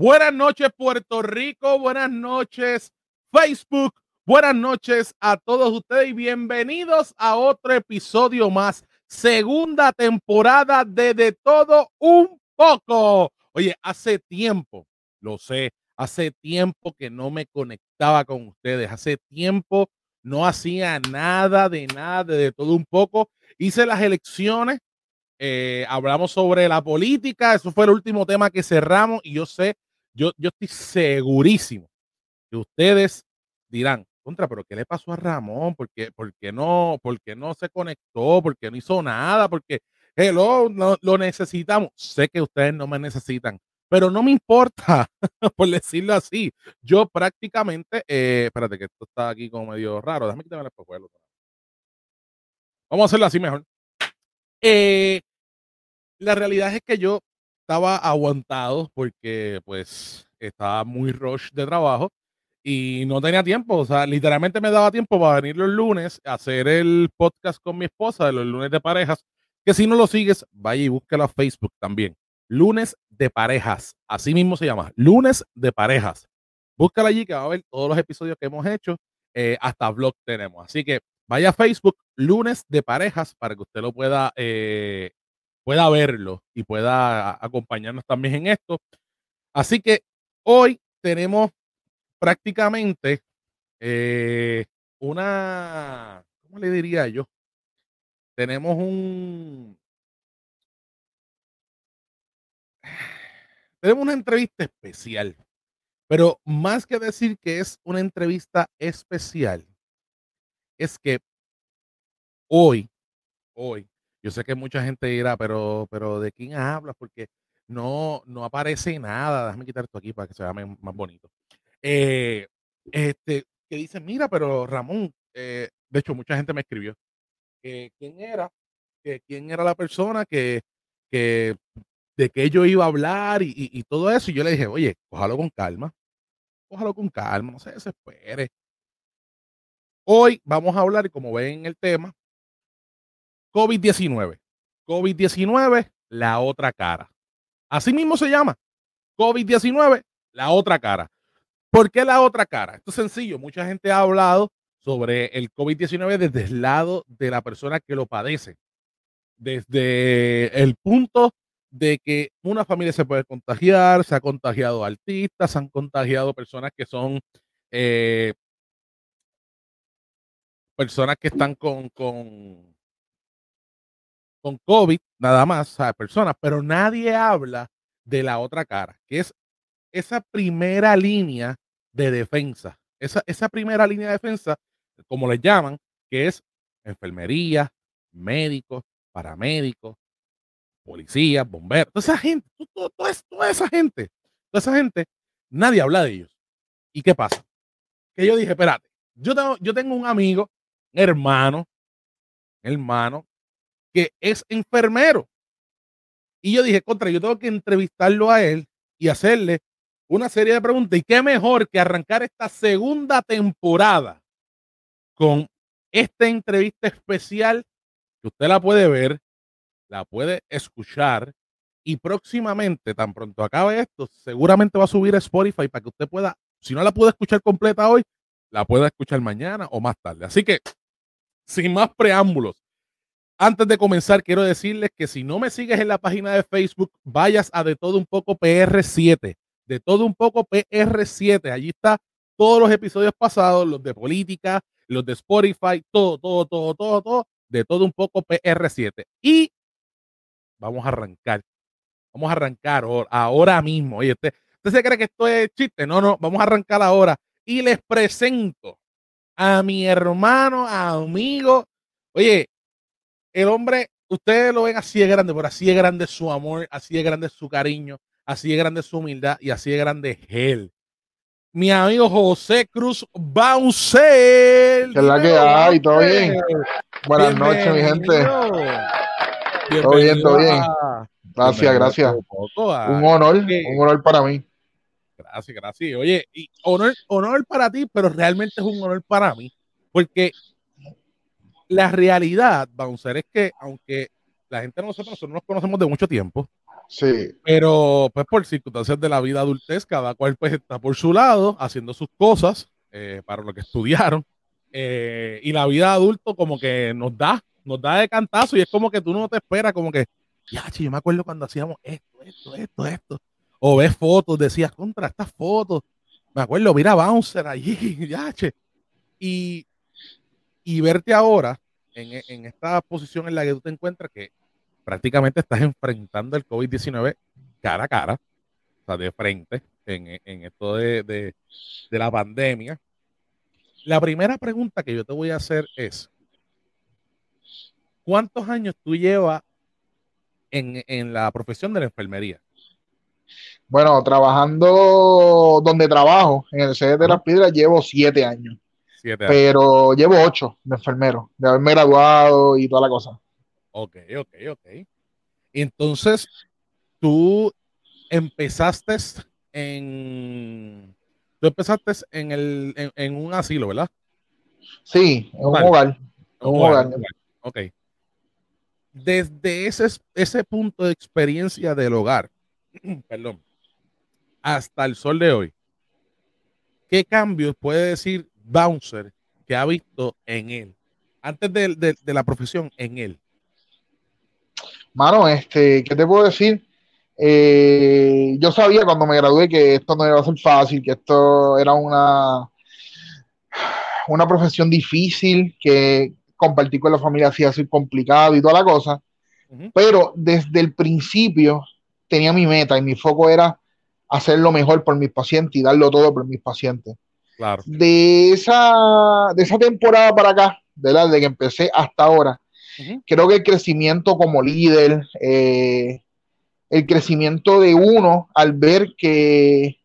Buenas noches, Puerto Rico. Buenas noches, Facebook. Buenas noches a todos ustedes y bienvenidos a otro episodio más. Segunda temporada de De Todo Un Poco. Oye, hace tiempo, lo sé, hace tiempo que no me conectaba con ustedes. Hace tiempo no hacía nada de nada, de, todo un poco. Hice las elecciones eh, hablamos sobre la política, eso fue el último tema que cerramos y yo sé, yo, yo estoy segurísimo que ustedes dirán, contra, pero ¿qué le pasó a Ramón? ¿Por qué, no, por qué no se conectó? ¿Por qué no hizo nada? Porque, hello, no, lo necesitamos. Sé que ustedes no me necesitan, pero no me importa, por decirlo así. Yo prácticamente, eh, espérate que esto está aquí como medio raro, déjame quitarme el espejuelo. Vamos a hacerlo así mejor. Eh, la realidad es que yo estaba aguantado porque pues estaba muy rush de trabajo y no tenía tiempo, o sea, literalmente me daba tiempo para venir los lunes a hacer el podcast con mi esposa de los lunes de parejas, que si no lo sigues, vaya y búscalo a Facebook también. Lunes de parejas, así mismo se llama, lunes de parejas. Búscala allí que va a ver todos los episodios que hemos hecho, eh, hasta blog tenemos. Así que vaya a Facebook, lunes de parejas, para que usted lo pueda eh, pueda verlo y pueda acompañarnos también en esto. Así que hoy tenemos prácticamente eh, una, ¿cómo le diría yo? Tenemos un... Tenemos una entrevista especial, pero más que decir que es una entrevista especial, es que hoy, hoy, yo sé que mucha gente dirá, pero, pero ¿de quién hablas? Porque no, no aparece nada. Déjame quitar esto aquí para que se vea más bonito. Eh, este, que dicen, mira, pero Ramón, eh, de hecho, mucha gente me escribió, ¿quién era? ¿Quién era la persona que, que, de que yo iba a hablar y, y, todo eso? Y yo le dije, oye, cójalo con calma, cójalo con calma, no se desespere. Hoy vamos a hablar, y como ven en el tema, COVID-19. COVID-19, la otra cara. Así mismo se llama. COVID-19, la otra cara. ¿Por qué la otra cara? Esto es sencillo. Mucha gente ha hablado sobre el COVID-19 desde el lado de la persona que lo padece. Desde el punto de que una familia se puede contagiar, se ha contagiado artistas, se han contagiado personas que son eh, personas que están con, con con COVID, nada más, sea, personas, pero nadie habla de la otra cara, que es esa primera línea de defensa. Esa, esa primera línea de defensa, como le llaman, que es enfermería, médicos, paramédicos, policías, bomberos, toda esa gente, toda, esa gente, toda esa gente, nadie habla de ellos. ¿Y qué pasa? Que yo dije, espérate, yo tengo, yo tengo un amigo, hermano, hermano, que es enfermero. Y yo dije, contra, yo tengo que entrevistarlo a él y hacerle una serie de preguntas. Y qué mejor que arrancar esta segunda temporada con esta entrevista especial que usted la puede ver, la puede escuchar y próximamente, tan pronto acabe esto, seguramente va a subir a Spotify para que usted pueda, si no la puede escuchar completa hoy, la pueda escuchar mañana o más tarde. Así que, sin más preámbulos, antes de comenzar, quiero decirles que si no me sigues en la página de Facebook, vayas a De Todo Un Poco PR7. De Todo Un Poco PR7. Allí está todos los episodios pasados, los de política, los de Spotify, todo, todo, todo, todo, todo. De Todo Un Poco PR7. Y vamos a arrancar. Vamos a arrancar ahora mismo. Oye, usted, ¿usted se cree que esto es chiste? No, no, vamos a arrancar ahora. Y les presento a mi hermano, amigo. Oye, el hombre, ustedes lo ven así de grande, pero así de grande su amor, así de grande su cariño, así de grande su humildad y así de grande él. Mi amigo José Cruz Bauser. ¿Qué es la que hay? ¿Todo bien? Buenas noches, mi gente. Todo bien, todo bien. Gracias, gracias. un honor, un honor para mí. Gracias, gracias. Oye, y honor, honor para ti, pero realmente es un honor para mí, porque la realidad, Bouncer, es que aunque la gente de nosotros, nosotros nos conocemos de mucho tiempo, Sí. Pero, pues, por circunstancias de la vida adultez, cada cual pues está por su lado, haciendo sus cosas eh, para lo que estudiaron. Eh, y la vida adulto como que nos da, nos da de cantazo y es como que tú no te esperas, como que, ya, yo me acuerdo cuando hacíamos esto, esto, esto, esto. O ves fotos, decías, contra estas fotos. Me acuerdo, mira Bouncer allí, ya, che. Y, y verte ahora en, en esta posición en la que tú te encuentras, que prácticamente estás enfrentando el COVID-19 cara a cara, o sea, de frente en, en esto de, de, de, la pandemia. La primera pregunta que yo te voy a hacer es, ¿cuántos años tú llevas en, en la profesión de la enfermería? Bueno, trabajando donde trabajo, en el CD de las Piedras, llevo siete años. Siete años. Pero llevo ocho de enfermero, de haberme graduado y toda la cosa. Ok, ok, ok. Entonces, tú empezaste en. Tú empezaste en, el, en, un asilo, ¿verdad? Sí, en un hogar. un, hogar. Ok. Desde ese, ese punto de experiencia del hogar, perdón, hasta el sol de hoy, ¿qué cambios puede decir Bouncer que ha visto en él? Antes de la profesión, en él. Mano, este, ¿qué te puedo decir? Eh, yo sabía cuando me gradué que esto no iba a ser fácil, que esto era una, una profesión difícil, que compartir con la familia hacía ser complicado y toda la cosa. Pero desde el principio tenía mi meta y mi foco era hacer lo mejor por mis pacientes y darlo todo por mis pacientes. Claro. De esa, de esa temporada para acá, de la de que empecé hasta ahora, Creo que el crecimiento como líder, eh, el crecimiento de uno al ver que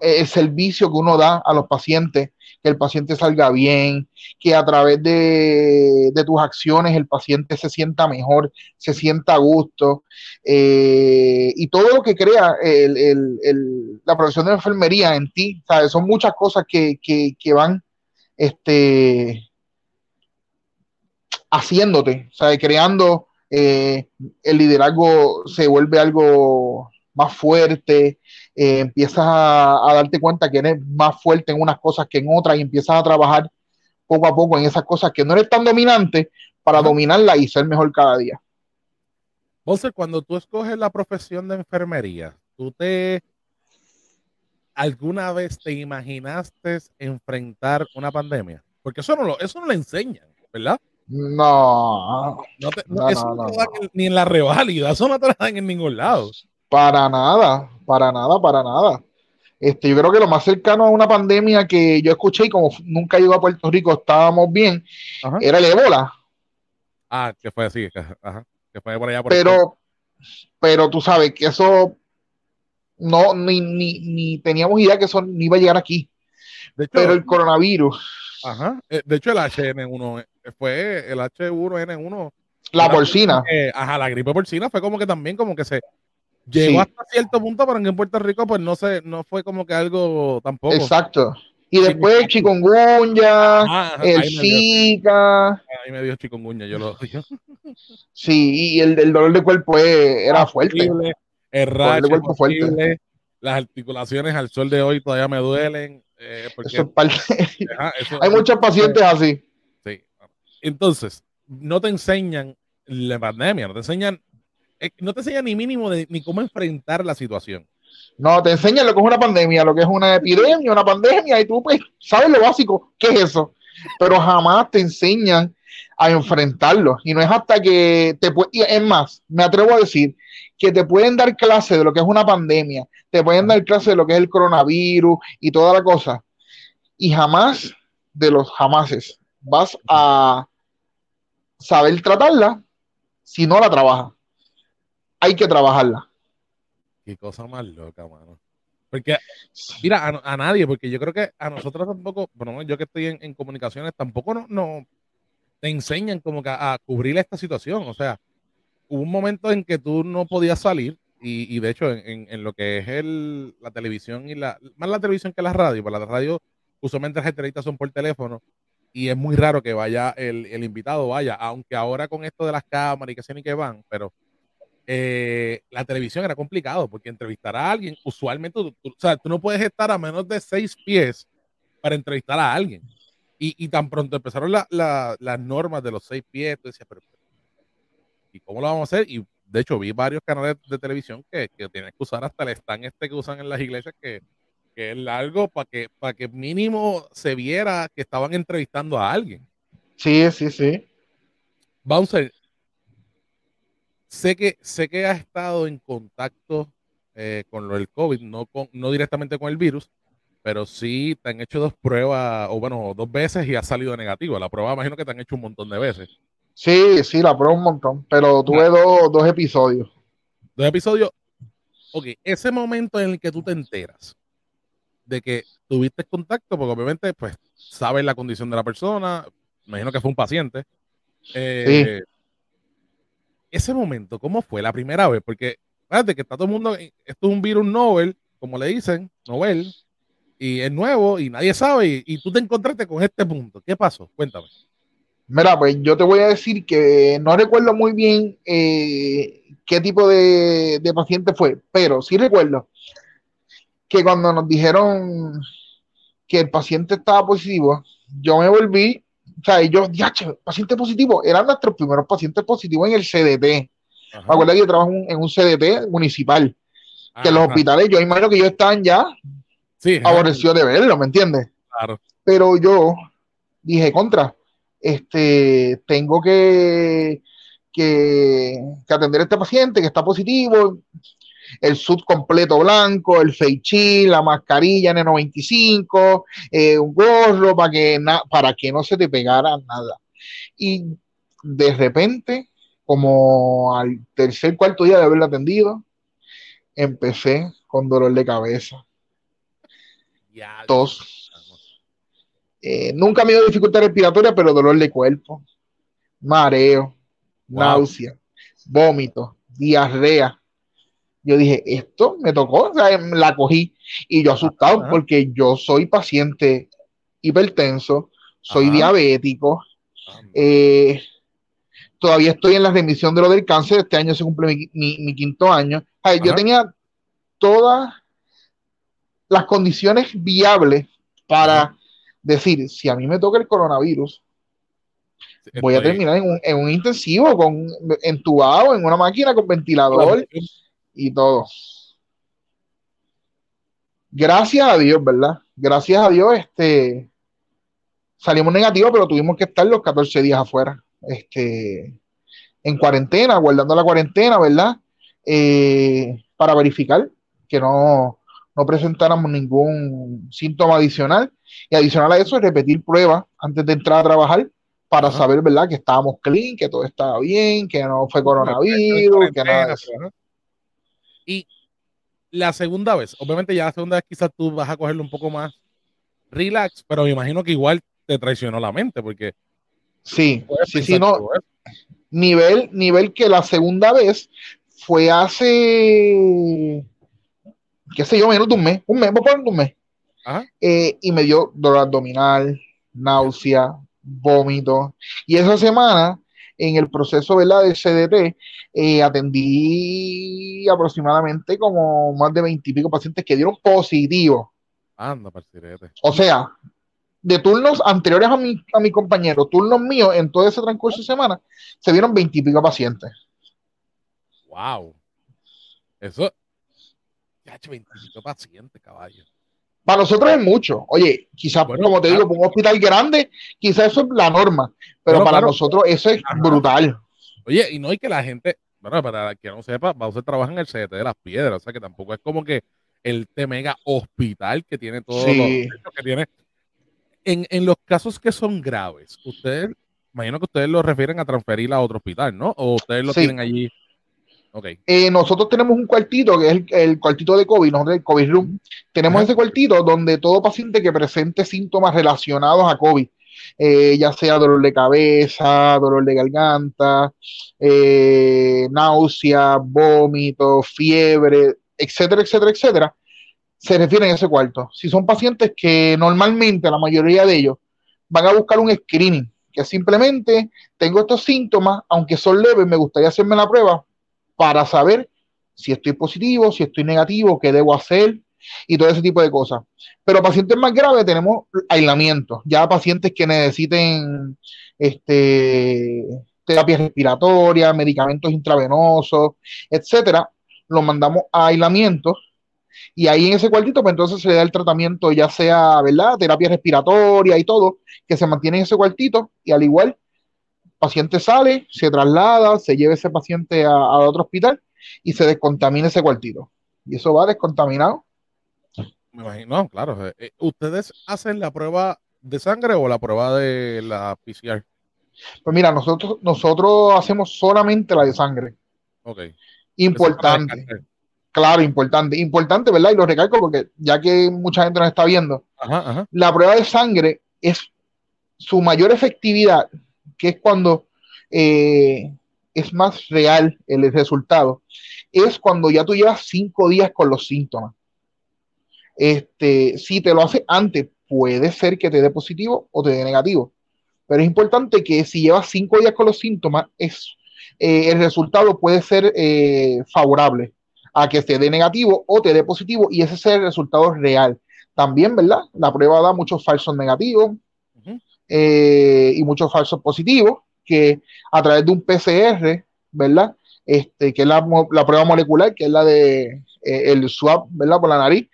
el servicio que uno da a los pacientes, que el paciente salga bien, que a través de, tus acciones el paciente se sienta mejor, se sienta a gusto, eh, y todo lo que crea la profesión de enfermería en ti, ¿sabes? son muchas cosas que, que van este, haciéndote, ¿sabes? creando eh, el liderazgo se vuelve algo más fuerte, eh, empiezas a, darte cuenta que eres más fuerte en unas cosas que en otras y empiezas a trabajar poco a poco en esas cosas que no eres tan dominante para dominarla y ser mejor cada día. José, cuando tú escoges la profesión de enfermería, ¿tú te alguna vez te imaginaste enfrentar una pandemia? Porque eso no lo, eso no lo enseñan, ¿verdad? No. no, eso no, te dan ni en la reválida, eso no te lo dan en ningún lado. Para nada, para nada, para nada. Este, yo creo que lo más cercano a una pandemia que yo escuché y como nunca iba a Puerto Rico estábamos bien, era el ébola. Ah, que fue así, ajá, que fue por allá por Pero, pero tú sabes que eso no, ni, ni, ni teníamos idea que eso ni iba a llegar aquí. pero el coronavirus. Ajá. Eh, de hecho, el HN1 fue el H1N1. La porcina. ajá, la gripe porcina fue como que también como que se llegó hasta cierto punto, pero en Puerto Rico pues no se, no fue como que algo tampoco. Exacto. Y después el chikungunya, el Zika. Ahí me dio chikungunya, yo lo Sí, y el, el dolor de cuerpo era fuerte. El rayo de cuerpo fuerte. Las articulaciones al sol de hoy todavía me duelen. Eh, eso Hay muchos pacientes así. Entonces, no te enseñan la pandemia, no te enseñan, no te enseñan ni mínimo de, ni cómo enfrentar la situación. No, te enseñan lo que es una pandemia, lo que es una epidemia, una pandemia, y tú pues sabes lo básico, ¿qué es eso? Pero jamás te enseñan a enfrentarlo. Y no es hasta que te es más, me atrevo a decir que te pueden dar clase de lo que es una pandemia, te pueden dar clase de lo que es el coronavirus y toda la cosa. Y jamás de los jamases vas a saber tratarla si no la trabaja. Hay que trabajarla. Qué cosa más loca, mano. Porque, mira, a, nadie, porque yo creo que a nosotros tampoco, bueno, yo que estoy en, comunicaciones, tampoco no, no, te enseñan como que a, cubrir esta situación. O sea, hubo un momento en que tú no podías salir, y, de hecho, en, en, lo que es el, la televisión y la, más la televisión que la radio, porque la radio usualmente las entrevistas son por teléfono, y es muy raro que vaya el, invitado, vaya, aunque ahora con esto de las cámaras y que sé ni que van, pero eh, la televisión era complicado porque entrevistar a alguien, usualmente, tú, o sea, tú no puedes estar a menos de seis pies para entrevistar a alguien. Y, y tan pronto empezaron las normas de los seis pies, tú decías, pero, ¿y cómo lo vamos a hacer? Y de hecho, vi varios canales de televisión que, que tienen que usar hasta el stand este que usan en las iglesias, que, que es largo para que, para que mínimo se viera que estaban entrevistando a alguien. Sí, sí, sí. Bouncer, sé que, sé que has estado en contacto eh, con lo del COVID, no, con, no directamente con el virus, pero sí te han hecho dos pruebas, o bueno, dos veces y ha salido negativo. La prueba imagino que te han hecho un montón de veces. Sí, sí, la prueba un montón, pero tuve dos, dos episodios. Dos episodios. Ok, ese momento en el que tú te enteras de que tuviste contacto, porque obviamente, pues, sabes la condición de la persona, imagino que fue un paciente. Eh, ese momento, ¿cómo fue la primera vez? Porque, fíjate que está todo el mundo, esto es un virus novel, como le dicen, novel, y es nuevo y nadie sabe, y, tú te encontraste con este punto. ¿Qué pasó? Cuéntame. Mira, pues yo te voy a decir que no recuerdo muy bien eh, qué tipo de paciente fue, pero sí recuerdo que cuando nos dijeron que el paciente estaba positivo, yo me volví, o sea, yo, ya, paciente positivo, eran nuestros primeros pacientes positivos en el CDT. Me acuerdo que yo trabajo en un CDT municipal, que los hospitales, yo imagino que ellos estaban ya sí, aborrecidos de verlo, ¿me entiendes? Claro. Pero yo dije, contra, este, tengo que, que, que atender a este paciente que está positivo, el sud completo blanco, el feichín, la mascarilla N95, eh, un gorro para que, para que no se te pegara nada. Y de repente, como al tercer, cuarto día de haberlo atendido, empecé con dolor de cabeza, tos. Eh, nunca me dio dificultad respiratoria, pero dolor de cuerpo, mareo, náusea, vómito, diarrea yo dije, esto me tocó, o sea, la cogí. Y yo asustado porque yo soy paciente hipertenso, soy diabético, eh, todavía estoy en la remisión de lo del cáncer, este año se cumple mi, quinto año. yo tenía todas las condiciones viables para decir, si a mí me toca el coronavirus, voy a terminar en un, en un intensivo, con entubado, en una máquina con ventilador y todo. Gracias a Dios, ¿verdad? Gracias a Dios, este, salimos negativos, pero tuvimos que estar los 14 días afuera, este, en cuarentena, guardando la cuarentena, ¿verdad? Eh, para verificar que no, no presentáramos ningún síntoma adicional. Y adicional a eso, repetir pruebas antes de entrar a trabajar para saber, ¿verdad? Que estábamos clean, que todo estaba bien, que no fue coronavirus, que nada y la segunda vez, obviamente ya la segunda vez quizás tú vas a cogerlo un poco más relax, pero me imagino que igual te traicionó la mente porque... Sí, sí, sí, no. Nivel, nivel que la segunda vez fue hace, qué sé yo, menos de un mes, un mes, voy a un mes. Eh, y me dio dolor abdominal, náusea, vómito. Y esa semana en el proceso ¿verdad? de CDT, eh, atendí aproximadamente como más de veintipico pacientes que dieron positivo. Anda, O sea, de turnos anteriores a mi, a mi compañero, turnos míos en todo ese transcurso de semana, se dieron veintipico pacientes. Wow. Eso. Ya hecho veintipico pacientes, caballo. Para nosotros es mucho. Oye, quizás, como te digo, un hospital grande, quizás eso es la norma, pero para nosotros eso es brutal. Oye, y no hay que la gente, bueno, para que no sepa, Bowser trabaja en el CDT de las piedras, o sea que tampoco es como que el T mega hospital que tiene todos los que tiene. En, en los casos que son graves, ustedes, imagino que ustedes lo refieren a transferir a otro hospital, ¿no? O ustedes lo tienen allí eh, nosotros tenemos un cuartito que es el, cuartito de COVID, nosotros el COVID Room. Tenemos ese cuartito donde todo paciente que presente síntomas relacionados a COVID, eh, ya sea dolor de cabeza, dolor de garganta, eh, náusea, vómito, fiebre, etcétera, etcétera, etcétera, se refieren a ese cuarto. Si son pacientes que normalmente la mayoría de ellos van a buscar un screening, que simplemente tengo estos síntomas, aunque son leves, me gustaría hacerme la prueba, para saber si estoy positivo, si estoy negativo, qué debo hacer y todo ese tipo de cosas. Pero pacientes más graves tenemos aislamiento, ya pacientes que necesiten este, terapia respiratoria, medicamentos intravenosos, etcétera, los mandamos a aislamiento y ahí en ese cuartito, pues entonces se le da el tratamiento, ya sea, ¿verdad? Terapia respiratoria y todo, que se mantiene en ese cuartito y al igual, paciente sale, se traslada, se lleva ese paciente a, otro hospital y se descontamina ese cuartito. Y eso va descontaminado. Me imagino, claro. Eh, eh, ¿Ustedes hacen la prueba de sangre o la prueba de la PCR? Pues mira, nosotros, nosotros hacemos solamente la de sangre. Ok. Importante. Claro, importante. Importante, ¿verdad? Y lo recalco porque ya que mucha gente nos está viendo, la prueba de sangre es su mayor efectividad, que es cuando eh, es más real el resultado, es cuando ya tú llevas cinco días con los síntomas. Este, si te lo hace antes, puede ser que te dé positivo o te dé negativo. Pero es importante que si llevas cinco días con los síntomas, es, eh, el resultado puede ser eh, favorable a que te dé negativo o te dé positivo y ese es el resultado real. También, ¿verdad? La prueba da muchos falsos negativos eh, y muchos falsos positivos que a través de un PCR, ¿verdad? Este, que es la, prueba molecular, que es la de el swab, ¿verdad? Por la nariz,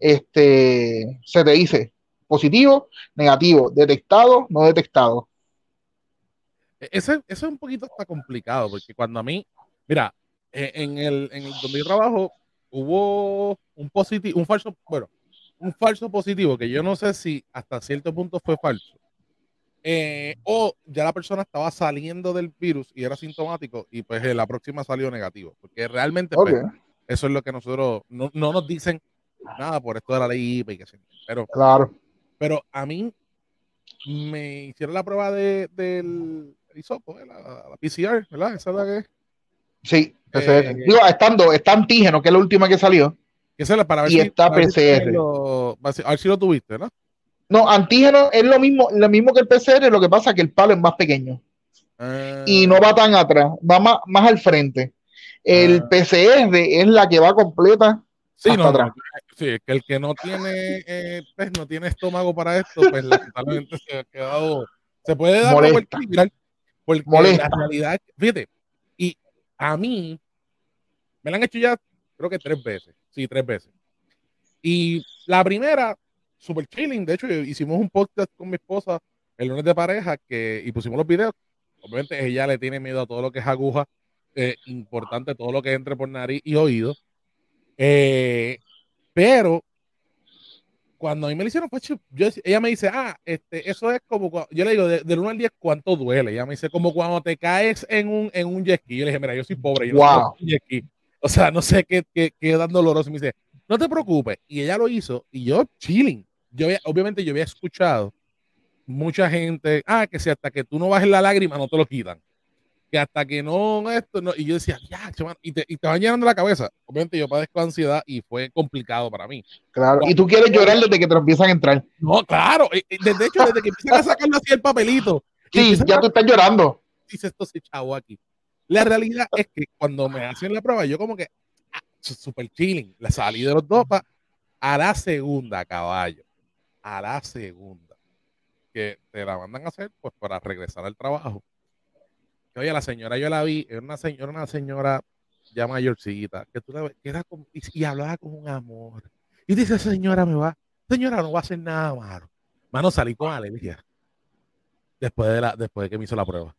este, se te dice positivo, negativo, detectado, no detectado. E-, eso es un poquito está complicado, porque cuando a mí, mira, eh, en el, en donde yo trabajo hubo un positivo, un falso, bueno, un falso positivo que yo no sé si hasta cierto punto fue falso. Eh, o ya la persona estaba saliendo del virus y era sintomático y pues la próxima salió negativo. Porque realmente pues, eso es lo que nosotros no, nos dicen nada por esto de la ley y que Pero, claro. pero a mí me hicieron la prueba de, del hisopo, la, la, PCR, ¿verdad? Esa es la que Sí, PCR. Eh, Digo, estando, está antígeno, que es la última que salió. Esa es la para ver y si, está PCR. a ver si lo tuviste, ¿no? No, antígeno es lo mismo, lo mismo que el PCR, lo que pasa es que el palo es más pequeño. Y no va tan atrás, va más, más al frente. El ah. PCR es la que va completa sí, hasta atrás. sí, que el que no tiene, eh, pues, no tiene estómago para esto, pues lamentablemente se ha quedado, se puede dar Molesta. porque Molesta. la realidad, fíjate, a mí, me la han hecho ya, creo que tres veces. Sí, tres veces. Y la primera, super chilling. De hecho, hicimos un podcast con mi esposa el lunes de pareja que, y pusimos los videos. Obviamente, ella le tiene miedo a todo lo que es aguja. Eh, importante todo lo que entre por nariz y oído. Eh, pero cuando a mí me lo hicieron, pues, ella me dice, ah, este, eso es como, yo le digo, del 1 al 10, ¿cuánto duele? Ella me dice, como cuando te caes en un, en un jet ski. Yo le dije, mira, yo soy pobre, yo no un jet ski. O sea, no sé qué, qué, qué dan doloroso. Y me dice, no te preocupes. Y ella lo hizo, y yo chilling. Yo obviamente yo había escuchado mucha gente, ah, que si hasta que tú no bajes la lágrima, no te lo quitan que hasta que no, esto, no, y yo decía, ya, y te, y te van llenando la cabeza. Obviamente yo padezco ansiedad y fue complicado para mí. Claro, y tú quieres llorar desde que te empiezan a entrar. No, claro, desde hecho, desde que empiezan a sacarlo así el papelito. Sí, ya tú estás llorando. Dice esto se chavo aquí. La realidad es que cuando me hacen la prueba, yo como que, ah, super chilling, la salí de los dopas a la segunda, caballo. A la segunda. Que te la mandan a hacer, pues para regresar al trabajo Oye, la señora yo la vi, era una señora, una señora ya mayorcita, que tú la que era y, hablaba con un amor. Y dice, señora, me va, señora, no va a hacer nada malo. Mano, salí con alegría. Después de, la, después de que me hizo la prueba.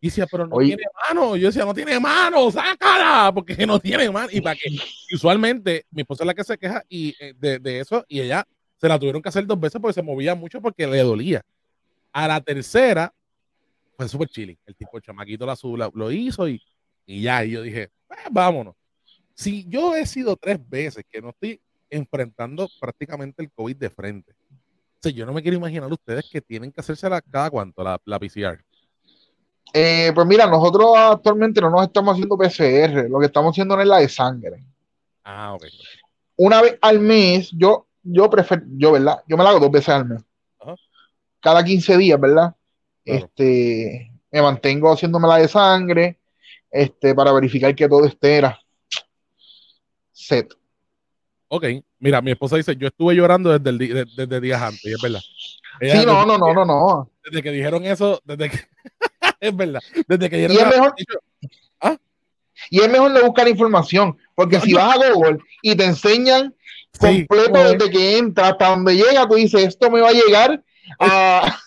Y decía, pero no tiene mano. Yo decía, no tiene mano, sácala, porque no tiene mano. Y para que, usualmente, mi esposa es la que se queja y, eh, de, de, eso, y ella se la tuvieron que hacer dos veces porque se movía mucho porque le dolía. A la tercera, fue súper chilling. El tipo, el chamaquito la, lo hizo y, y ya, y yo dije, pues, vámonos. Si yo he sido tres veces que no estoy enfrentando prácticamente el COVID de frente, o yo no me quiero imaginar ustedes que tienen que hacerse la, cada cuánto la, la PCR. Eh, pues mira, nosotros actualmente no nos estamos haciendo PCR, lo que estamos haciendo es la de sangre. Ah, ok. Una vez al mes, yo, yo prefiero, yo, ¿verdad? Yo me la hago dos veces al mes. Cada 15 días, ¿verdad? Este, me mantengo haciéndome la de sangre. este, para verificar que todo esté era set. Ok, mira, mi esposa dice, yo estuve llorando desde, el desde días antes, y es verdad. sí, no, no, no, no, no. Desde que dijeron eso, desde que... es verdad, desde que dijeron... Y es mejor... ¿Ah? Y es mejor no buscar información, porque si vas a Google y te enseñan completo desde que entra hasta donde llega, tú dices, esto me va a llegar a...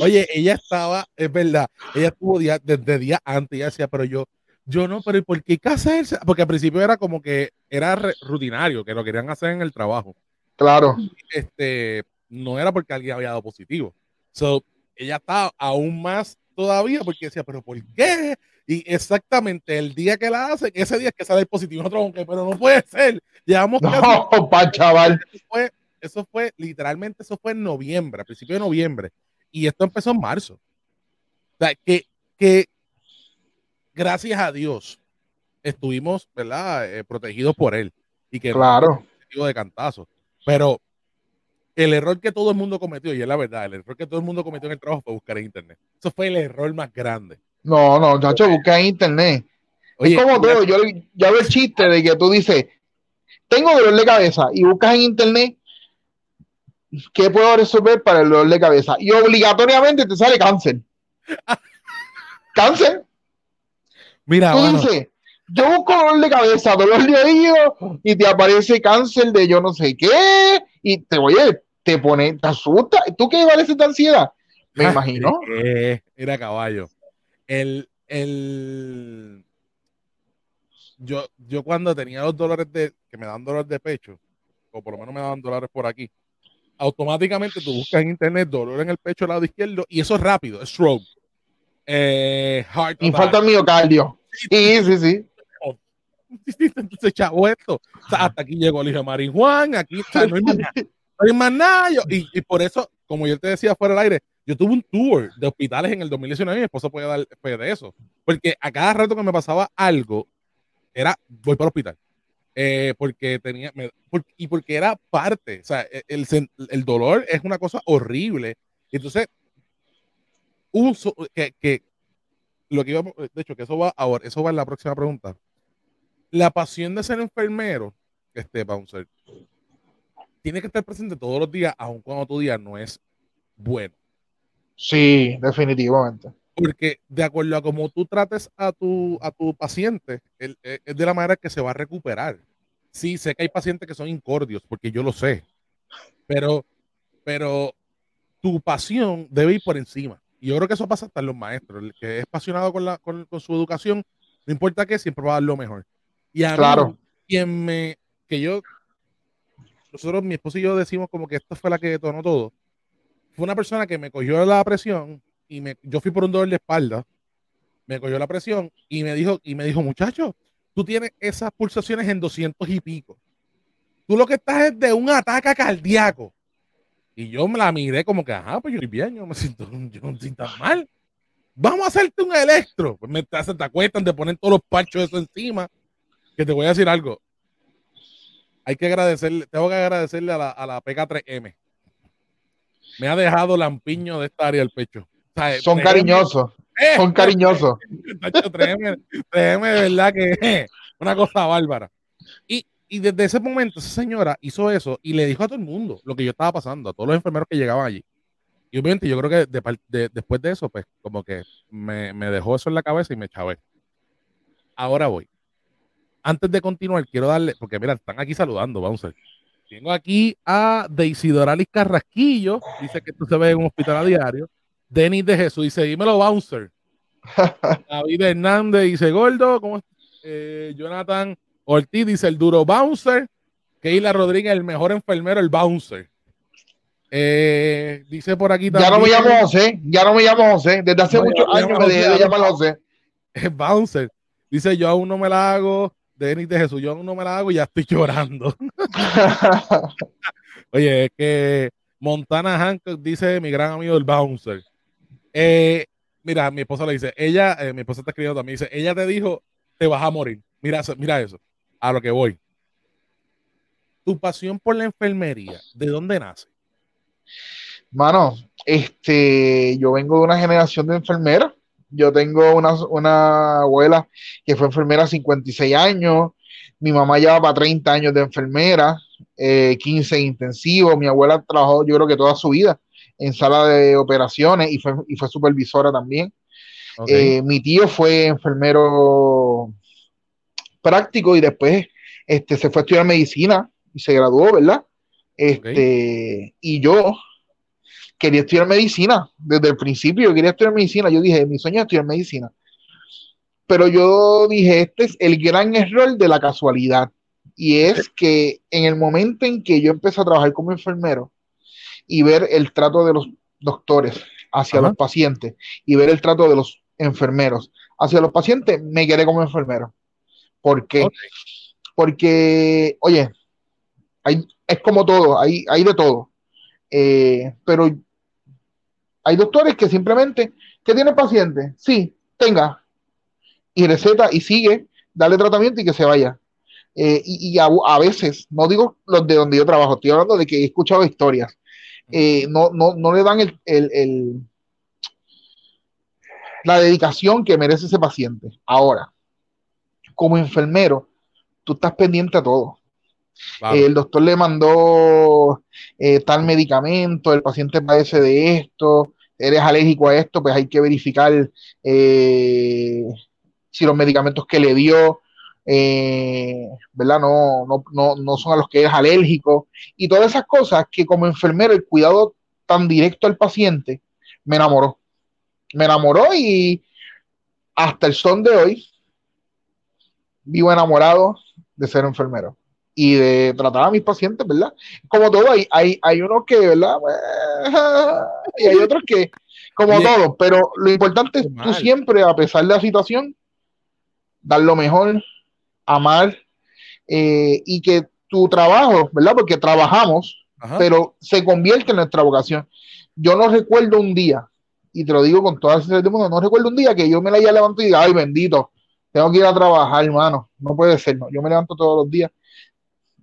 Oye, ella estaba, es verdad, ella estuvo día, desde días antes, ella decía, pero yo, yo no, pero ¿y por qué casarse? Porque al principio era como que era rutinario, que lo querían hacer en el trabajo. Claro. Este, no era porque alguien había dado positivo. So, ella estaba aún más todavía porque decía, pero ¿por qué? Y exactamente el día que la hacen, ese día es que sale el positivo. Nosotros, pero no puede ser. Llevamos no, pa, chaval. Eso fue, eso fue, literalmente, eso fue en noviembre, a principio de noviembre. Y esto empezó en marzo. O sea, que, que gracias a Dios estuvimos, ¿verdad? Eh, protegidos por él. Y que claro. de cantazo. Pero el error que todo el mundo cometió, y es la verdad, el error que todo el mundo cometió en el trabajo fue buscar en internet. Eso fue el error más grande. No, no, chacho, busca en internet. es como todo, yo, yo hago el chiste de que tú dices, tengo dolor de cabeza y buscas en internet qué puedo resolver para el dolor de cabeza. Y obligatoriamente te sale cáncer. cáncer. Mira, tú dices, yo busco dolor de cabeza, dolor de oído y te aparece cáncer de yo no sé qué y te oye, te pone, te asusta. ¿Tú qué vale esta ansiedad? Me ah, imagino. era caballo. El, el, yo, yo cuando tenía los dolores de, que me dan dolor de pecho, o por lo menos me daban dolores por aquí, automáticamente tú buscas en internet dolor en el pecho al lado izquierdo y eso es rápido, es stroke. Eh, heart Infarto miocardio. Sí, sí, sí. Entonces, chavo, esto. hasta aquí llegó el hijo de Marín Juan, aquí no hay más nada. No hay más nada. y, y, por eso, como yo te decía fuera del aire, yo tuve un tour de hospitales en el 2019 y mi esposo puede dar fe de eso. Porque a cada rato que me pasaba algo, era voy para el hospital. Eh, porque tenía, y porque era parte, o sea, e, el, el, dolor es una cosa horrible. Entonces, uso, que, que lo que iba, de hecho, que eso va ahora, eso va en la próxima pregunta. La pasión de ser enfermero, este bouncer, tiene que estar presente todos los días, aun cuando tu día no es bueno. Sí, definitivamente. Porque de acuerdo a cómo tú trates a tu, a tu paciente, eh, es de la manera que se va a recuperar. Sí, sé que hay pacientes que son incordios, porque yo lo sé. Pero, pero tu pasión debe ir por encima. Y yo creo que eso pasa hasta en los maestros. El que es apasionado con, la, con, su educación, no importa qué, siempre va a dar lo mejor. Y a claro. mí, quien me, que yo, nosotros, mi esposo y yo decimos como que esta fue la que detonó todo. Fue una persona que me cogió la presión y me, yo fui por un dolor de espalda, me cogió la presión y me dijo, y me dijo, muchacho, tú tienes esas pulsaciones en 200 y pico. Tú lo que estás es de un ataque cardíaco. Y yo me la miré como que, ajá, pues yo estoy bien, yo me siento, yo me siento mal. Vamos a hacerte un electro. Pues me te, te acuestan de poner todos los parchos eso encima. Que te voy a decir algo. Hay que agradecerle, tengo que agradecerle a la, a la PK3M. Me ha dejado lampiño de esta área del pecho. Son cariñosos. Eh, son cariñosos. Créeme, de verdad que eh, una cosa bárbara. Y, y desde ese momento, esa señora hizo eso y le dijo a todo el mundo lo que yo estaba pasando, a todos los enfermeros que llegaban allí. Y obviamente yo creo que después de eso, pues como que me, me, dejó eso en la cabeza y me chavé. Ahora voy. Antes de continuar, quiero darle, porque mira, están aquí saludando, vamos a ver. Tengo aquí a Deisidorales Carrasquillo, dice que esto se ve en un hospital a diario. Denis de Jesús dice, dímelo, Bouncer. David Hernández dice, Gordo, ¿cómo eh, Jonathan Ortiz dice, el duro Bouncer. Keila Rodríguez, el mejor enfermero, el Bouncer. Eh, dice por aquí también. Ya no me llamo José, ya no me llamo José. Desde hace muchos años me dejé de llamar José. Es Bouncer. Dice, yo aún no me la hago. Denis de Jesús, yo aún no me la hago y ya estoy llorando. Oye, es que Montana Hancock dice mi gran amigo el Bouncer. Eh, mira, mi esposa le dice, ella, eh, mi esposa está escribiendo también, dice, ella te dijo, te vas a morir. Mira mira eso, a lo que voy. Tu pasión por la enfermería, ¿de dónde nace? Mano, este, yo vengo de una generación de enfermeras. Yo tengo una, una abuela que fue enfermera 56 años, mi mamá llevaba 30 años de enfermera, 15 eh, intensivos, mi abuela trabajó yo creo que toda su vida en sala de operaciones y fue, y fue supervisora también. Eh, mi tío fue enfermero práctico y después este, se fue a estudiar medicina y se graduó, ¿verdad? Este, Y yo quería estudiar medicina desde el principio, yo quería estudiar medicina, yo dije, mi sueño es estudiar medicina. Pero yo dije, este es el gran error de la casualidad. Y es que en el momento en que yo empecé a trabajar como enfermero y ver el trato de los doctores hacia los pacientes y ver el trato de los enfermeros hacia los pacientes, me quedé como enfermero. ¿Por qué? Porque, oye, hay, es como todo, hay, hay de todo. Eh, pero hay doctores que simplemente, ¿que tiene paciente? Sí, tenga. Y receta y sigue, dale tratamiento y que se vaya. Eh, y, a, veces, no digo los de donde yo trabajo, estoy hablando de que he escuchado historias. Eh, no, no, no, le dan el, el, la dedicación que merece ese paciente. Ahora, como enfermero, tú estás pendiente a todo. el doctor le mandó eh, tal medicamento, el paciente padece de esto, eres alérgico a esto, pues hay que verificar eh, si los medicamentos que le dio, eh, ¿verdad? No, no, no, no son a los que eres alérgico. Y todas esas cosas que como enfermero el cuidado tan directo al paciente me enamoró. Me enamoró y hasta el son de hoy vivo enamorado de ser enfermero y de tratar a mis pacientes, ¿verdad? Como todo, hay, hay, hay unos que, ¿verdad? y hay otros que, como todo, pero lo importante es tú siempre, a pesar de la situación, dar lo mejor, amar eh, y que tu trabajo, ¿verdad? Porque trabajamos, pero se convierte en nuestra vocación. Yo no recuerdo un día, y te lo digo con toda la sinceridad del mundo, no recuerdo un día que yo me la haya levantado y diga, ay, bendito, tengo que ir a trabajar, hermano. No puede ser, no. Yo me levanto todos los días.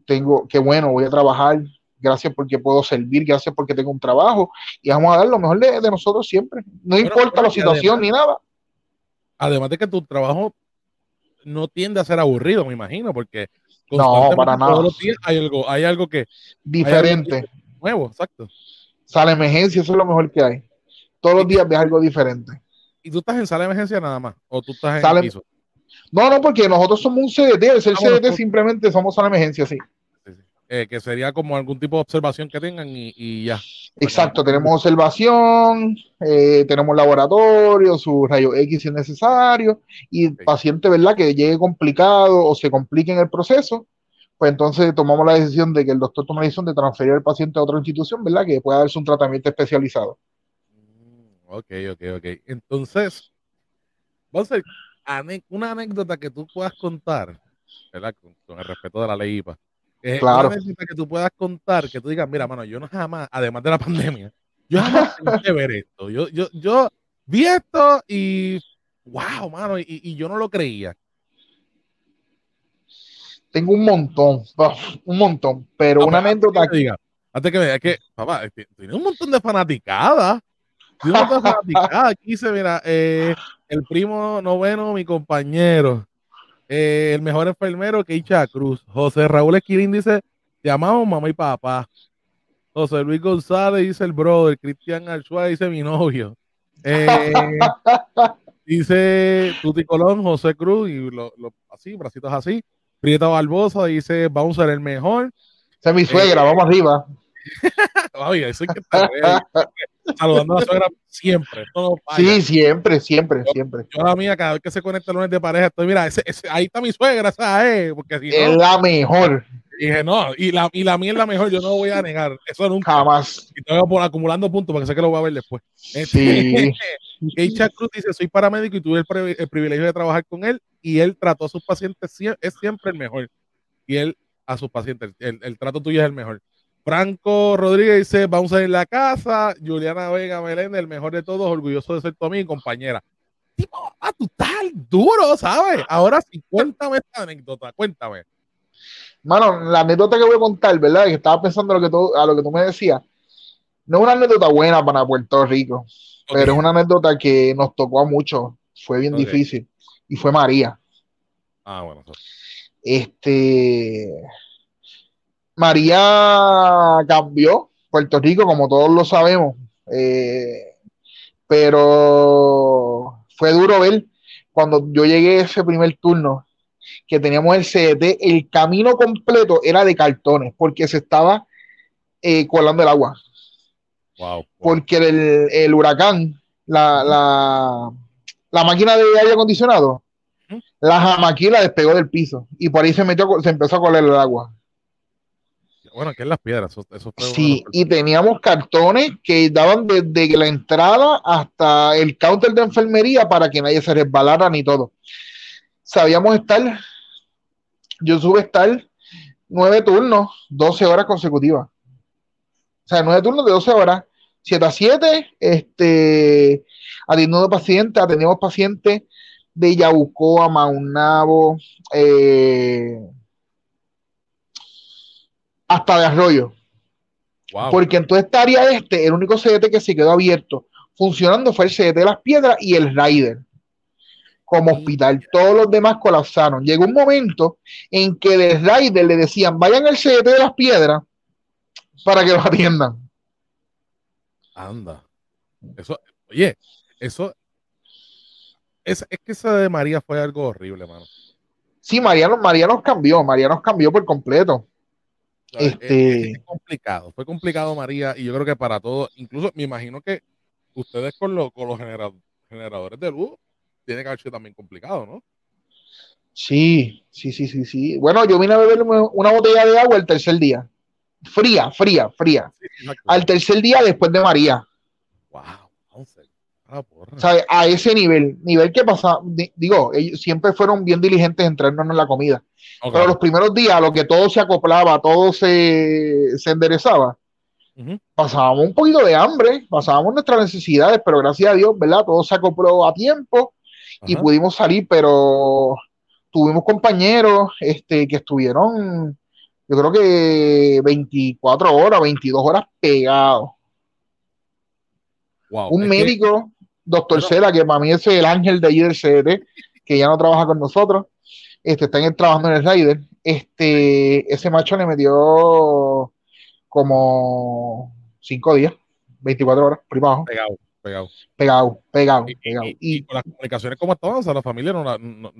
Tengo, qué bueno, voy a trabajar. Gracias porque puedo servir, gracias porque tengo un trabajo y vamos a dar lo mejor de, nosotros siempre. No importa la situación ni nada. Además de que tu trabajo no tiende a ser aburrido, me imagino, porque no, para nada. Todos los días hay algo, hay algo que diferente. nuevo, exacto. Sala de emergencia, eso es lo mejor que hay. Todos los días ves algo diferente. ¿Y tú estás en sala de emergencia nada más? ¿O tú estás en piso? No, no, porque nosotros somos un CDT, el ah, CDT pues, simplemente somos una emergencia, sí. Eh, que sería como algún tipo de observación que tengan y, ya. Exacto, tenemos observación, eh, tenemos laboratorio, su rayo X si es necesario, y paciente, ¿verdad?, que llegue complicado o se complique en el proceso, pues entonces tomamos la decisión de que el doctor tome la decisión de transferir al paciente a otra institución, ¿verdad?, que pueda darse un tratamiento especializado. Mm, ok, ok, ok. Entonces, vamos a una anécdota que tú puedas contar, ¿verdad? Con, el respeto de la ley IPA. Eh, claro. Una que tú puedas contar, que tú digas, mira, mano, yo no jamás, además de la pandemia, yo jamás pensé ver esto. Yo, yo, yo vi esto y, wow, mano, y, yo no lo creía. Tengo un montón, un montón, pero una anécdota que diga, antes que me diga, es que, papá, tiene un montón de fanaticadas. Tiene un montón de fanaticadas. Aquí se mira, eh, el primo noveno, mi compañero. Eh, el mejor enfermero, Keicha Cruz. José Raúl Esquilín dice: Te amamos, mamá y papá. José Luis González dice el brother. Cristian Archua dice mi novio. Eh, dice Tuti Colón, José Cruz, y lo, así, bracitos así. Prieta Barbosa dice: Vamos a ser el mejor. Esa es mi suegra, vamos arriba. eso que saludando a la suegra siempre. sí, siempre, siempre, siempre. Yo la mía, cada vez que se conecta el lunes de pareja, estoy, mira, ahí está mi suegra, ¿sabes? Porque si es la mejor. dije, no, y la, y la mía es la mejor, yo no voy a negar. Eso nunca. Jamás. Y tengo por acumulando puntos porque sé que lo voy a ver después. Sí. Keisha Cruz dice, soy paramédico y tuve el, privilegio de trabajar con él y él trató a sus pacientes, es siempre el mejor. Y él a sus pacientes, el, el trato tuyo es el mejor. Franco Rodríguez dice, vamos a ir a la casa. Juliana Vega Meléndez, el mejor de todos, orgulloso de ser tu amiga y compañera. Tipo, ah, tú estás duro, ¿sabes? Ahora sí, cuéntame esta anécdota, cuéntame. Mano, la anécdota que voy a contar, ¿verdad? Que estaba pensando a lo que tú, a lo que tú me decías. No es una anécdota buena para Puerto Rico, pero es una anécdota que nos tocó a muchos fue bien difícil. Y fue María. Ah, bueno. Este. María cambió Puerto Rico, como todos lo sabemos. Eh, pero fue duro ver cuando yo llegué a ese primer turno que teníamos el CDT, el camino completo era de cartones porque se estaba eh, colando el agua. Porque el, huracán, la, la, máquina de aire acondicionado, la jamaquila despegó del piso y por ahí se metió, se empezó a colar el agua. Bueno, que es las piedras. Eso, sí, y teníamos cartones que daban desde la entrada hasta el counter de enfermería para que nadie se resbalara ni todo. Sabíamos estar, yo sube estar nueve turnos, 12 horas consecutivas. O sea, nueve turnos de 12 horas, 7 a 7, este, atendiendo pacientes, atendíamos pacientes de Yabucoa, Maunabo, eh, hasta de Arroyo. Porque en toda esta área este, el único CDT que se quedó abierto funcionando fue el CDT de las piedras y el Rider como hospital. Todos los demás colapsaron. Llegó un momento en que de Rider le decían, vayan al CDT de las piedras para que los atiendan. Anda. Eso, oye, eso es, es que esa de María fue algo horrible, mano. Sí, María, María nos cambió, María nos cambió por completo. Este... Es, complicado, fue complicado María y yo creo que para todos, incluso me imagino que ustedes con, lo, con los generadores de luz tiene que haber sido también complicado, ¿no? Sí, sí, sí, sí, sí. Bueno, yo vine a beber una botella de agua el tercer día. Fría, fría, fría. Al tercer día después de María. Wow, ah, A ese nivel, nivel que pasa, digo, ellos siempre fueron bien diligentes en traernos la comida. Pero los primeros días, a lo que todo se acoplaba, todo se, enderezaba, pasábamos un poquito de hambre, pasábamos nuestras necesidades, pero gracias a Dios, ¿verdad? Todo se acopló a tiempo y pudimos salir, pero tuvimos compañeros este, que estuvieron, yo creo que 24 horas, 22 horas pegados. un médico, doctor Cera, que para mí es el ángel de allí del CDT, que ya no trabaja con nosotros, este, está trabajando en el Raider, este, ese macho le metió como 5 días, 24 horas, por abajo. Pegado, pegado. Pegado, pegado, y, pegado. Y, con las comunicaciones como estaban, o sea, la familia no, no,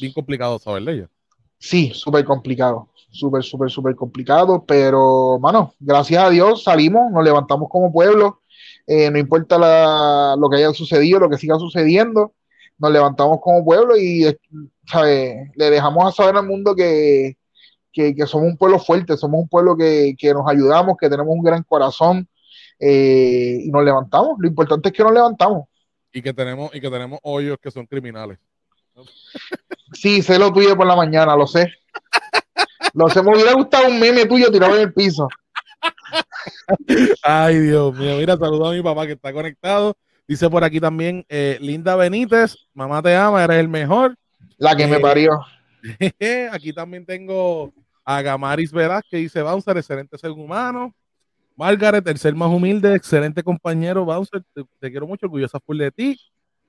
bien complicado saber de ella. Sí, súper complicado, súper, súper, súper complicado, pero, mano, gracias a Dios salimos, nos levantamos como pueblo, eh, no importa la, lo que haya sucedido, lo que siga sucediendo, nos levantamos como pueblo y le dejamos a saber al mundo que, somos un pueblo fuerte, somos un pueblo que, nos ayudamos, que tenemos un gran corazón eh, y nos levantamos. Lo importante es que nos levantamos. Y que tenemos, y que tenemos hoyos que son criminales. Sí, sé lo tuyo por la mañana, lo sé. Lo sé, me hubiera gustado un meme tuyo tirado en el piso. Ay, Dios mío. Mira, saludo a mi papá que está conectado. Dice por aquí también eh, Linda Benítez, mamá te ama, eres el mejor. La que me eh, parió. aquí también tengo a Gamaris Veraz que dice Bouncer, excelente ser humano. Margaret, el ser más humilde, excelente compañero. Bouncer, te, quiero mucho, orgullosa full de ti.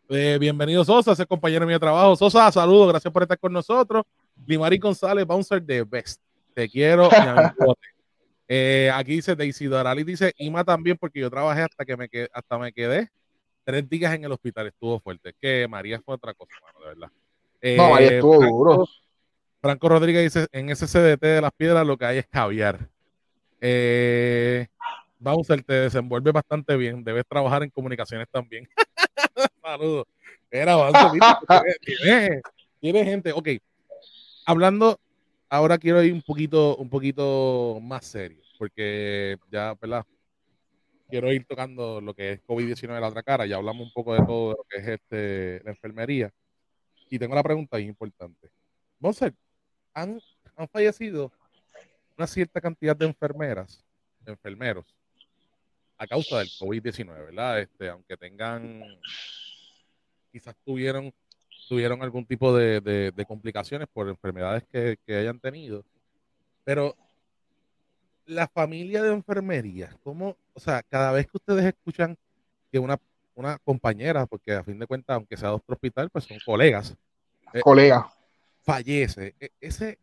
Eh, bienvenido Sosa, ser compañero mío de trabajo. Sosa, saludos, gracias por estar con nosotros. Limari González, Bouncer de Best. Te quiero, aquí dice Daisy Dorali, dice Ima también, porque yo trabajé hasta que me quedé, hasta me quedé tres días en el hospital, estuvo fuerte. Que María fue otra cosa, de verdad. no, María eh, estuvo duro. Franco Rodríguez dice: en ese CDT de las piedras lo que hay es caviar. Eh, Bowser te desenvuelve bastante bien. Debes trabajar en comunicaciones también. Saludos. Era tiene, tiene, gente. Ok. Hablando, ahora quiero ir un poquito, un poquito más serio, porque ya, ¿verdad? quiero ir tocando lo que es COVID-19 de la otra cara. Ya hablamos un poco de todo lo que es este, la enfermería. Y tengo la pregunta importante. Monser, ¿han, han fallecido una cierta cantidad de enfermeras, enfermeros, a causa del COVID-19, ¿verdad? Este, aunque tengan, quizás tuvieron, tuvieron algún tipo de, de, complicaciones por enfermedades que, que hayan tenido. Pero la familia de enfermería, ¿cómo, o sea, cada vez que ustedes escuchan que una, una compañera, porque a fin de cuentas, aunque sea de otro hospital, pues son colegas. Eh, Colega. Fallece. E, ese,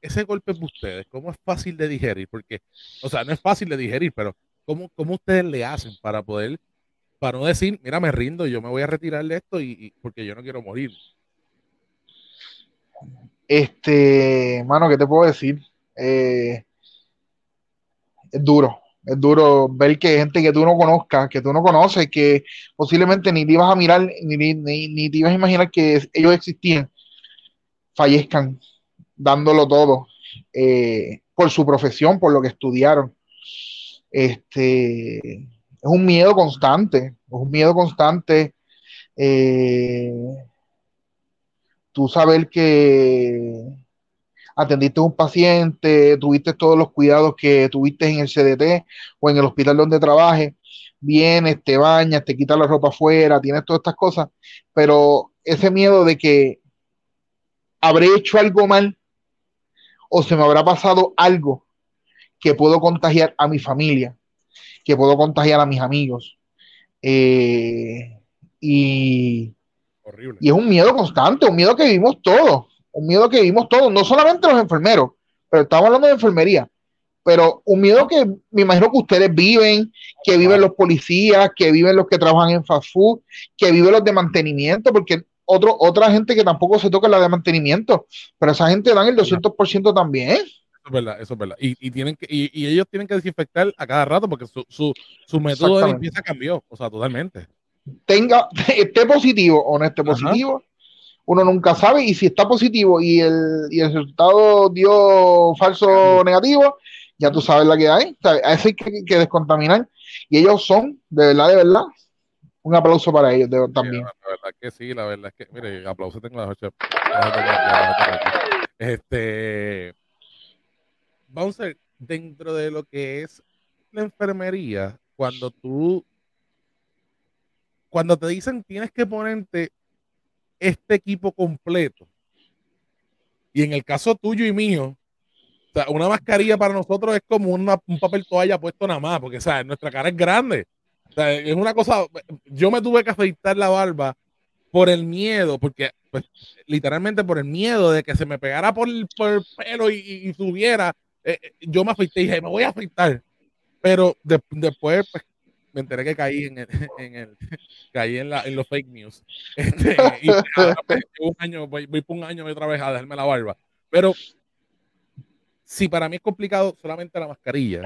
ese golpe de ustedes, ¿cómo es fácil de digerir? Porque, o sea, no es fácil de digerir, pero ¿cómo, cómo ustedes le hacen para poder, para no decir, mira, me rindo, yo me voy a retirar de esto y, porque yo no quiero morir? Este, mano, ¿qué te puedo decir? Eh, es duro, es duro ver que gente que tú no conozcas, que tú no conoces, que posiblemente ni te ibas a mirar, ni, ni, ni te ibas a imaginar que ellos existían, fallezcan dándolo todo eh, por su profesión, por lo que estudiaron. Este, es un miedo constante, es un miedo constante. Eh, tú saber que atendiste a un paciente, tuviste todos los cuidados que tuviste en el CDT o en el hospital donde trabajes, vienes, te bañas, te quitas la ropa afuera, tienes todas estas cosas, pero ese miedo de que habré hecho algo mal o se me habrá pasado algo que puedo contagiar a mi familia, que puedo contagiar a mis amigos. Eh, y, y es un miedo constante, un miedo que vivimos todos un miedo que vimos todos, no solamente los enfermeros, pero estamos hablando de enfermería, pero un miedo que me imagino que ustedes viven, que viven los policías, que viven los que trabajan en fast food, que viven los de mantenimiento, porque otro, otra gente que tampoco se toca la de mantenimiento, pero esa gente dan el 200% también. Eso es verdad, eso es verdad. Y, tienen que, y, ellos tienen que desinfectar a cada rato porque su, su, su método de limpieza cambió, o sea, totalmente. Tenga, esté positivo o no esté positivo, uno nunca sabe y si está positivo y el, y el resultado dio falso negativo, ya tú sabes la que hay. A eso hay que, descontaminar. Y ellos son, de verdad, de verdad, un aplauso para ellos también. la, verdad que sí, la verdad es que, mire, aplauso tengo las ocho. Este, vamos a ver, dentro de lo que es la enfermería, cuando tú, cuando te dicen tienes que ponerte este equipo completo. Y en el caso tuyo y mío, una mascarilla para nosotros es como un papel toalla puesto nada más, porque ¿sabes? nuestra cara es grande. es una cosa, yo me tuve que afeitar la barba por el miedo, porque pues, literalmente por el miedo de que se me pegara por el, pelo y, subiera, eh, eh, yo me afeité y dije, me voy a afeitar. Pero después, pues, me enteré que caí en el, en el caí en, la, en los fake news. Este, y pues, un año, voy, voy, por un año otra vez a dejarme la barba. Pero si para mí es complicado solamente la mascarilla,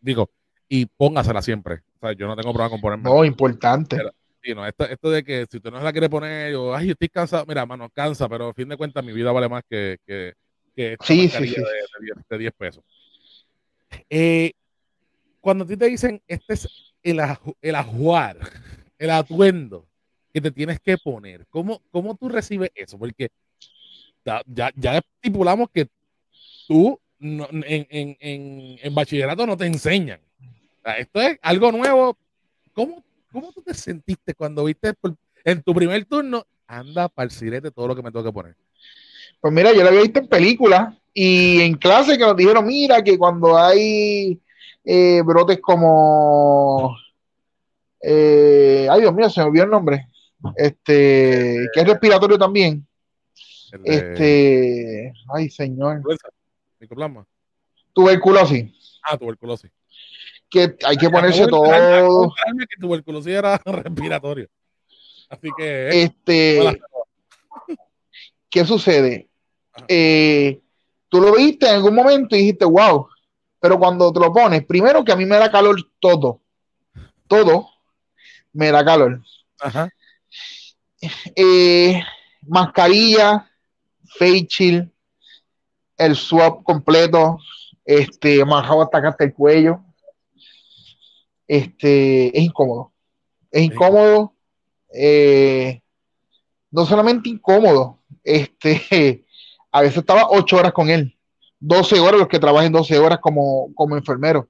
digo, y póngasela siempre. O sea, yo no tengo problema con ponerme. No, importante. no, esto, esto, de que si usted no se la quiere poner, yo, ay, estoy cansado, mira, mano, cansa, pero a fin de cuentas mi vida vale más que, que, que esta sí, sí, sí. De, de, 10, pesos. Eh, cuando a ti te dicen, este es el, el ajuar, el atuendo que te tienes que poner, ¿cómo, cómo tú recibes eso? Porque ya, ya estipulamos que tú en, en, en, en, bachillerato no te enseñan. esto es algo nuevo. ¿Cómo, ¿Cómo tú te sentiste cuando viste en tu primer turno? Anda sirete todo lo que me tengo que poner. Pues mira, yo lo había visto en películas y en clase que nos dijeron, mira, que cuando hay eh, brotes como. Eh, ay, Dios mío, se me olvidó el nombre. Este, que es respiratorio también. Este, ay, señor. Micoplasma. Tuberculosis. Ah, tuberculosis. Que hay que ponerse todo. que tuberculosis era respiratorio. Así que. Eh, este. ¿Qué sucede? Eh, tú lo viste en algún momento y dijiste, wow, pero cuando te lo pones, primero que a mí me da calor todo, todo me da calor. Ajá. Eh, mascarilla, face shield, el swap completo, este, manjado hasta acá hasta el cuello. Este, es incómodo. Es incómodo. Eh, no solamente incómodo, este, a veces estaba ocho horas con él. 12 horas, los que trabajen 12 horas como, como enfermero.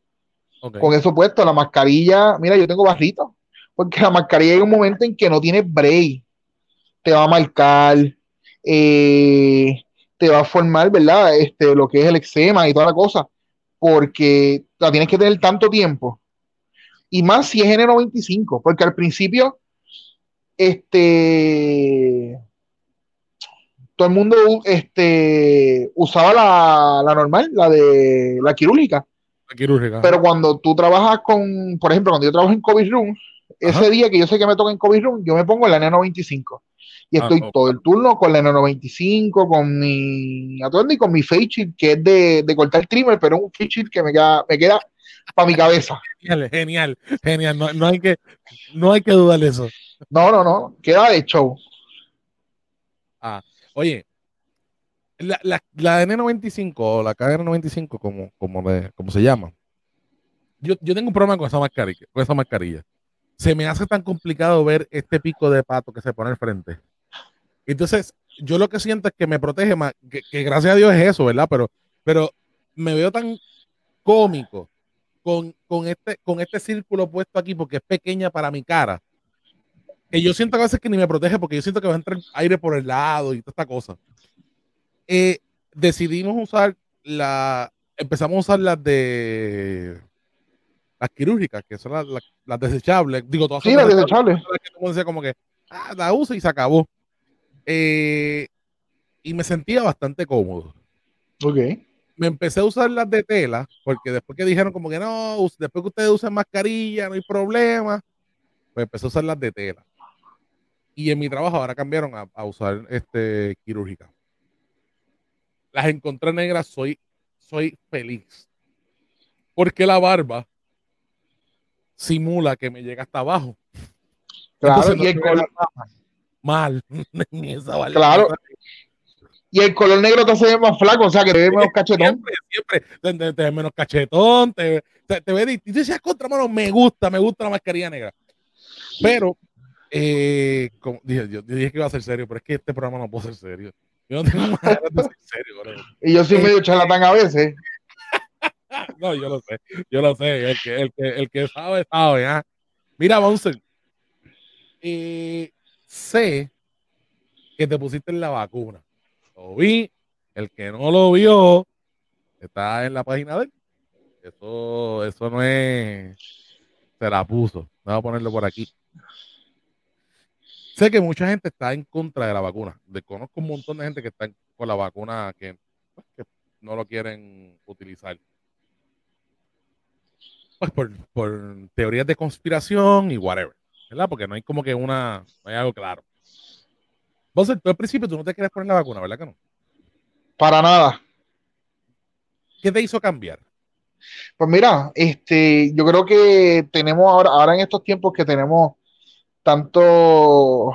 Con eso puesto, la mascarilla, mira, yo tengo barrito, porque la mascarilla hay un momento en que no tiene break, te va a marcar, eh, te va a formar, ¿verdad? Este, lo que es el eczema y toda la cosa, porque la tienes que tener tanto tiempo, Y más si es N95, porque al principio, este, todo el mundo este, usaba la, la normal, la de la quirúrgica. La quirúrgica. Pero cuando tú trabajas con, por ejemplo, cuando yo trabajo en COVID Room, ese día que yo sé que me toca en COVID Room, yo me pongo la N95 y ah, estoy todo el turno con la N95, con mi atuendo y con mi face shield, que es de, de cortar trimmer, pero un face shield que me queda, me queda para mi cabeza. Genial, genial, genial. No, no, hay que, no hay que dudar eso. No, no, no. Queda de show. Ah, oye, la, la, la N95 o la KN95, como, como, como se llama. Yo, yo tengo un problema con esa mascarilla, con esa mascarilla. Se me hace tan complicado ver este pico de pato que se pone al frente. Entonces, yo lo que siento es que me protege más, que, gracias a Dios es eso, ¿verdad? Pero, pero me veo tan cómico con, con, este, con este círculo puesto aquí porque es pequeña para mi cara. Que yo siento a veces que ni me protege porque yo siento que va a entrar aire por el lado y toda esta cosa. Eh, decidimos usar la, empezamos a usar las de las quirúrgicas, que son las, las, desechables. Digo, todas sí, las desechables. Las que como que, ah, la usa y se acabó. Eh, y me sentía bastante cómodo. Ok. Me empecé a usar las de tela, porque después que dijeron como que no, después que ustedes usen mascarilla, no hay problema, pues empecé a usar las de tela. Y en mi trabajo ahora cambiaron a, usar este quirúrgica. Las encontré negras, soy, soy feliz. Porque la barba simula que me llega hasta abajo. Claro, y el color, mal. claro. Y el color negro te hace más flaco, o sea, que te ve menos cachetón. Siempre, siempre te, ve menos cachetón, te, te, ve y tú decías contra mano, me gusta, me gusta la mascarilla negra. Pero, eh, como dije, yo, dije que iba a ser serio, pero es que este programa no puede ser serio. Yo no tengo ganas de ser serio. Y yo soy medio charlatán a veces. no, yo lo sé, yo lo sé. El que, el que, el que sabe, sabe. ¿ah? Mira, Bonser. Eh, sé que te pusiste en la vacuna. Lo vi. El que no lo vio está en la página de él. Eso, eso no es. Se la puso. Vamos a ponerlo por aquí. Sé que mucha gente está en contra de la vacuna. Conozco un montón de gente que está con la vacuna que, que no lo quieren utilizar. Pues por, por teorías de conspiración y whatever. ¿verdad? Porque no hay como que una, no hay algo claro. Vos, tú al principio tú no te quieres poner la vacuna, ¿verdad que no? Para nada. ¿Qué te hizo cambiar? Pues mira, este, yo creo que tenemos ahora, ahora en estos tiempos que tenemos tanto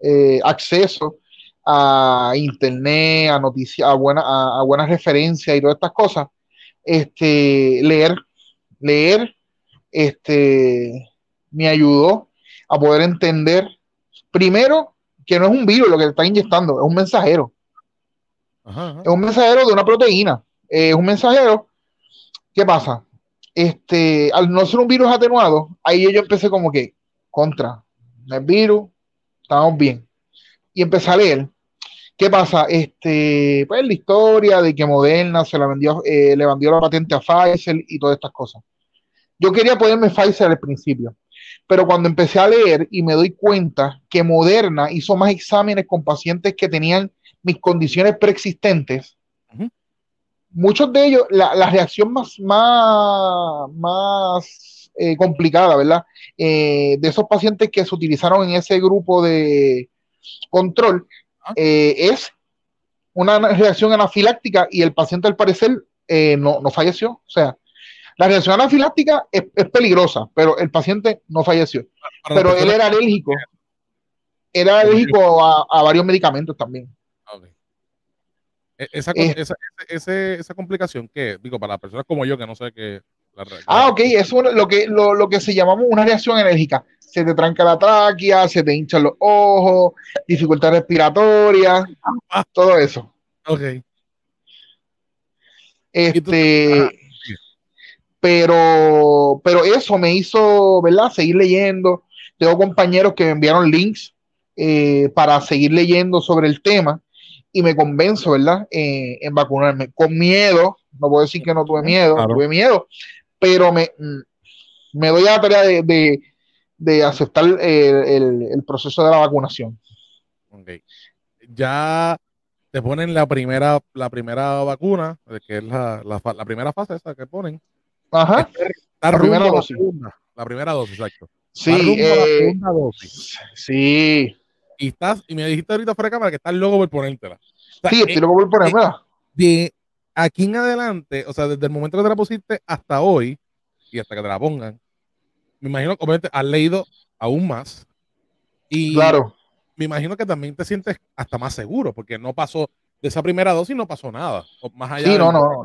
eh, acceso a internet, a noticias, a, buena, a, buenas referencias y todas estas cosas, este, leer, leer, este, me ayudó a poder entender, primero, que no es un virus lo que te está inyectando, es un mensajero. Es un mensajero de una proteína. Es un mensajero. ¿Qué pasa? Este, al no ser un virus atenuado, ahí yo empecé como que, contra, no es virus, estamos bien. Y empecé a leer. ¿Qué pasa? Este, pues la historia de que Moderna se la vendió, eh, le vendió la patente a Pfizer y todas estas cosas. Yo quería ponerme Pfizer al principio. Pero cuando empecé a leer y me doy cuenta que Moderna hizo más exámenes con pacientes que tenían mis condiciones preexistentes, muchos de ellos, la, reacción más, más, más eh, complicada, ¿verdad? Eh, de esos pacientes que se utilizaron en ese grupo de control, eh, es una reacción anafiláctica y el paciente al parecer no, no falleció. O sea, la reacción anafiláctica es, peligrosa, pero el paciente no falleció. pero él era alérgico. Era alérgico a, varios medicamentos también. E, esa, esa, complicación que, digo, para personas como yo que no sé qué. Ah, ok, es lo, que, lo, que se llamamos una reacción alérgica. Se te tranca la tráquea, se te hinchan los ojos, dificultad respiratoria, ah. todo eso. Ok. Este, pero, pero eso me hizo, ¿verdad? Seguir leyendo. Tengo compañeros que me enviaron links eh, para seguir leyendo sobre el tema y me convenzo, ¿verdad? Eh, en vacunarme. Con miedo, no puedo decir que no tuve miedo, tuve miedo, pero me, me doy a la tarea de, aceptar el, proceso de la vacunación. Okay. Ya te ponen la primera, la primera vacuna, que es la, primera fase esa que ponen. Ajá. la primera dosis. La, primera dosis, exacto. Sí, eh, sí. Y estás, y me dijiste ahorita fuera de cámara que estás loco por ponértela. sí, estoy loco por ponérmela. De aquí en adelante, o sea, desde el momento que te la pusiste hasta hoy y hasta que te la pongan, me imagino que obviamente has leído aún más. Y claro. me imagino que también te sientes hasta más seguro, porque no pasó, de esa primera dosis no pasó nada. más allá sí, no, no.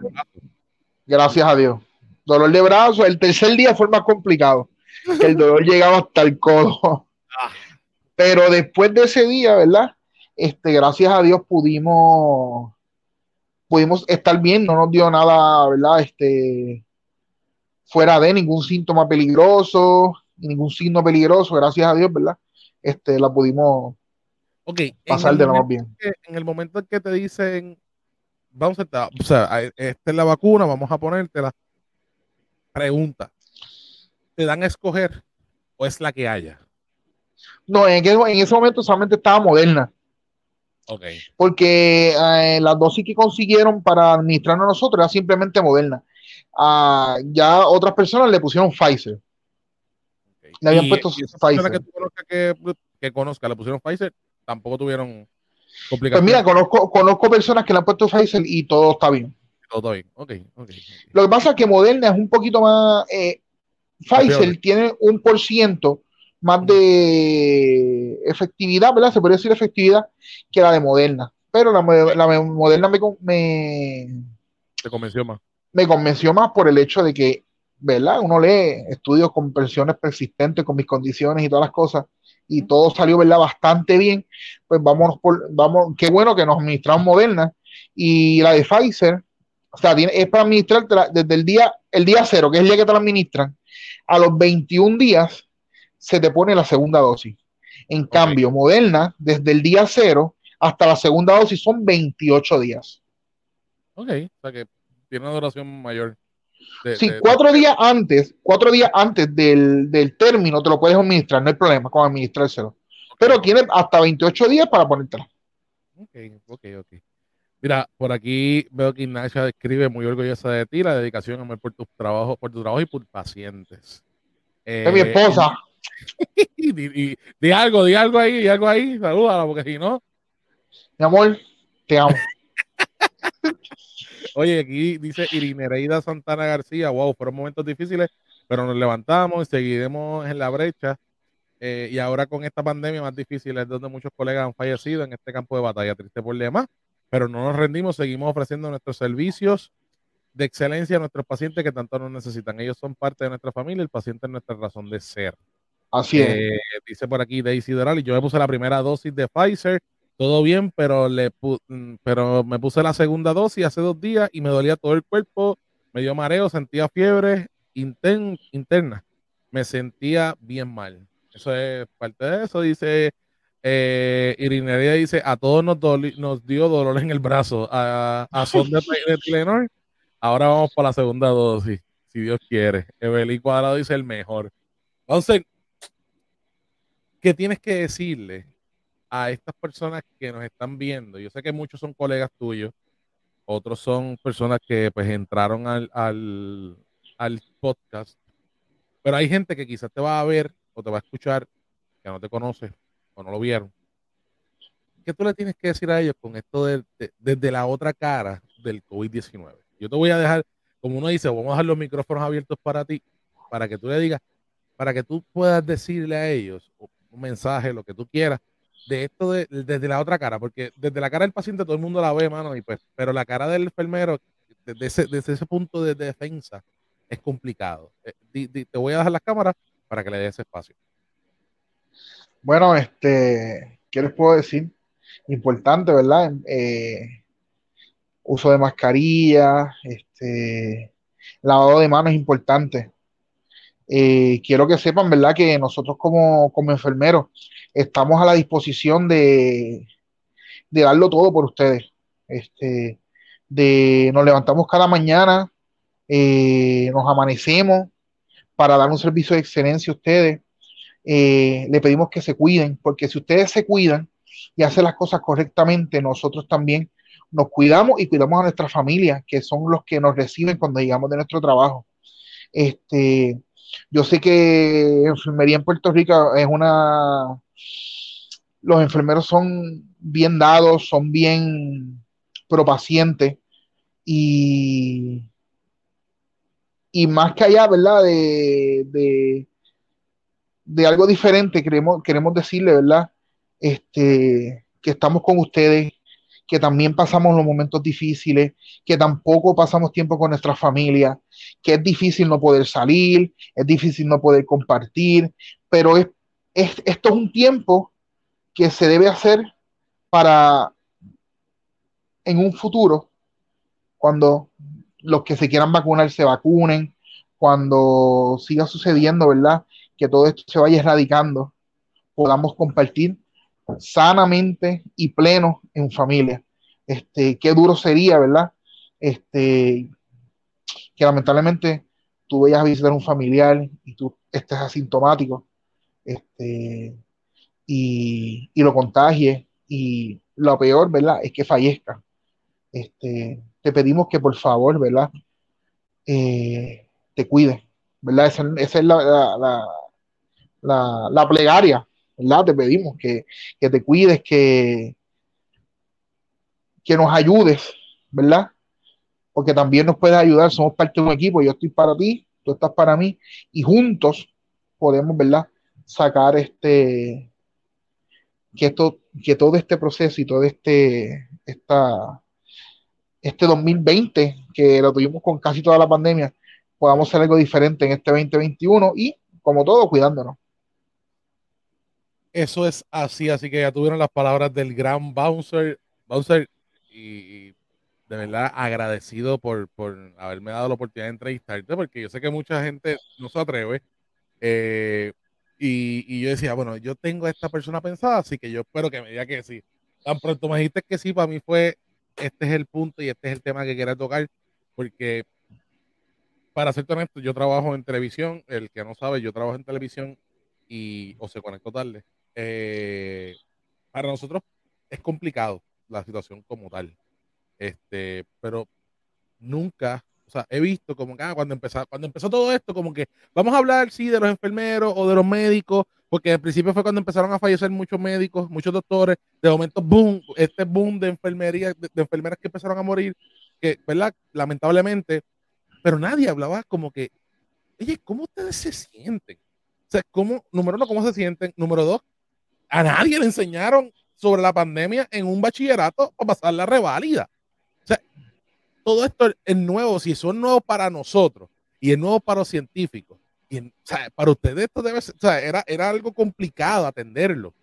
Gracias a Dios. Dolor de brazo, el tercer día fue más complicado. El dolor llegaba hasta el codo. Ah. Pero después de ese día, ¿verdad? Este, gracias a Dios pudimos, pudimos estar bien, no nos dio nada, ¿verdad? Este, fuera de ningún síntoma peligroso, ningún signo peligroso, gracias a Dios, ¿verdad? Este, la pudimos pasar de lo más bien. en el momento en que te dicen, vamos a estar, o sea, esta es la vacuna, vamos a ponértela. Pregunta, ¿te dan a escoger o es la que haya? No, en, en ese momento solamente estaba Moderna. Okay. Porque eh, las dosis que consiguieron para administrarnos a nosotros era simplemente Moderna. Ah, ya otras personas le pusieron Pfizer. Le habían puesto Pfizer. Que, conozca que, conozca, le pusieron Pfizer, tampoco tuvieron complicaciones. Pues mira, conozco, conozco personas que le han puesto Pfizer y todo está bien. Todo bien, ok, ok. Lo que pasa es que Moderna es un poquito más. Eh, Pfizer tiene un por ciento más de efectividad, ¿verdad? Se podría decir efectividad que la de Moderna. Pero la, la Moderna me, me, Te convenció más. Me convenció más por el hecho de que, ¿verdad? Uno lee estudios con versiones persistentes, con mis condiciones y todas las cosas, y todo salió, ¿verdad? Bastante bien. Pues vamos por, vamos, qué bueno que nos administramos Moderna. Y la de Pfizer, o sea, es para administrarte desde el día, el día cero, que es el día que te la administran, a los 21 días se te pone la segunda dosis. En cambio, Moderna, desde el día cero hasta la segunda dosis son 28 días. Ok, o sea que tiene una duración mayor. sí, cuatro días antes, cuatro días antes del, término te lo puedes administrar, no hay problema con administrárselo. Pero tiene hasta 28 días para ponértela. Ok, ok, ok. Mira, por aquí veo que Ignacia escribe muy orgullosa de ti, la dedicación, amor por tu trabajo, por tu trabajo y por pacientes. es mi esposa. Eh, di, algo, di algo ahí, di algo ahí, salúdala, porque si no. Mi amor, te amo. Oye, aquí dice Irinereida Santana García, wow, fueron momentos difíciles, pero nos levantamos y seguiremos en la brecha. Eh, y ahora con esta pandemia más difícil es donde muchos colegas han fallecido en este campo de batalla, triste por demás, pero no nos rendimos, seguimos ofreciendo nuestros servicios de excelencia a nuestros pacientes que tanto nos necesitan. Ellos son parte de nuestra familia, el paciente es nuestra razón de ser. Así es. Eh, dice por aquí Daisy Doral, y yo me puse la primera dosis de Pfizer, todo bien, pero, le mm, pero me puse la segunda dosis hace dos días y me dolía todo el cuerpo, me dio mareo, sentía fiebre interna, me sentía bien mal. Eso es parte de eso, dice eh, Irinería dice, a todos nos, nos dio dolor en el brazo, a, a son de, de ahora vamos para la segunda dosis, si Dios quiere. Evelyn Cuadrado dice el mejor. Entonces, ¿qué tienes que decirle a estas personas que nos están viendo? Yo sé que muchos son colegas tuyos, otros son personas que pues entraron al, al, podcast, pero hay gente que quizás te va a ver o te va a escuchar que no te conoce o no lo vieron. ¿Qué tú le tienes que decir a ellos con esto de, desde la otra cara del COVID-19? Yo te voy a dejar, como uno dice, vamos a dejar los micrófonos abiertos para ti, para que tú le digas, para que tú puedas decirle a ellos mensaje, lo que tú quieras, de esto de, desde la otra cara, porque desde la cara del paciente todo el mundo la ve, mano, y pues, pero la cara del enfermero, desde ese, desde ese punto de, defensa, es complicado. Eh, te voy a dejar las cámaras para que le des espacio. Bueno, este, ¿qué les puedo decir? Importante, ¿verdad? Eh, uso de mascarilla, este, lavado de manos es importante. Eh, quiero que sepan, ¿verdad?, que nosotros como, enfermeros estamos a la disposición de, de darlo todo por ustedes. Este, de, nos levantamos cada mañana, eh, nos amanecemos para dar un servicio de excelencia a ustedes. Eh, le pedimos que se cuiden, porque si ustedes se cuidan y hacen las cosas correctamente, nosotros también nos cuidamos y cuidamos a nuestra familia, que son los que nos reciben cuando llegamos de nuestro trabajo. Este, yo sé que enfermería en Puerto Rico es una... Los enfermeros son bien dados, son bien propacientes y, y más que allá, ¿verdad? De, de, algo diferente, queremos, queremos decirle, ¿verdad? Este, que estamos con ustedes, que también pasamos los momentos difíciles, que tampoco pasamos tiempo con nuestra familia, que es difícil no poder salir, es difícil no poder compartir, pero es, esto es un tiempo que se debe hacer para en un futuro, cuando los que se quieran vacunar se vacunen, cuando siga sucediendo, ¿verdad? Que todo esto se vaya erradicando, podamos compartir sanamente y pleno en familia. Este, qué duro sería, ¿verdad? Este, que lamentablemente tú vayas a visitar a un familiar y tú estés asintomático, este, y, lo contagies, y lo peor, ¿verdad? Es que fallezca. Este, te pedimos que por favor, ¿verdad? Eh, te cuides, ¿verdad? Esa, es la, la plegaria ¿verdad? Te pedimos que, te cuides, que, que nos ayudes, ¿verdad? Porque también nos puedes ayudar, somos parte de un equipo, yo estoy para ti, tú estás para mí, y juntos podemos, ¿verdad? Sacar este, que esto, que todo este proceso y todo este, esta, este 2020, que lo tuvimos con casi toda la pandemia, podamos hacer algo diferente en este 2021 y, como todo, cuidándonos. Eso es así, así que ya tuvieron las palabras del gran Bouncer, Bouncer y, de verdad agradecido por, por, haberme dado la oportunidad de entrevistarte, porque yo sé que mucha gente no se atreve. Eh, y, y, yo decía, bueno, yo tengo a esta persona pensada, así que yo espero que me diga que sí. Tan pronto me dijiste que sí, para mí fue, este es el punto y este es el tema que quería tocar, porque para ser honesto, yo trabajo en televisión, el que no sabe, yo trabajo en televisión y o se conectó tarde eh, para nosotros es complicado la situación como tal. Este, pero nunca, o sea, he visto como que ah, cuando empezó, cuando empezó todo esto, como que vamos a hablar, sí, de los enfermeros o de los médicos, porque al principio fue cuando empezaron a fallecer muchos médicos, muchos doctores, de momento, boom, este boom de enfermería, de, enfermeras que empezaron a morir, que, ¿verdad? Lamentablemente, pero nadie hablaba como que, oye, ¿cómo ustedes se sienten? O sea, ¿cómo, número uno, cómo se sienten? Número dos, a nadie le enseñaron sobre la pandemia en un bachillerato para pasar la reválida. O sea, todo esto es nuevo, si eso es nuevo para nosotros y es nuevo para los científicos, y, o sea, para ustedes esto debe ser, o sea, era, era algo complicado atenderlo.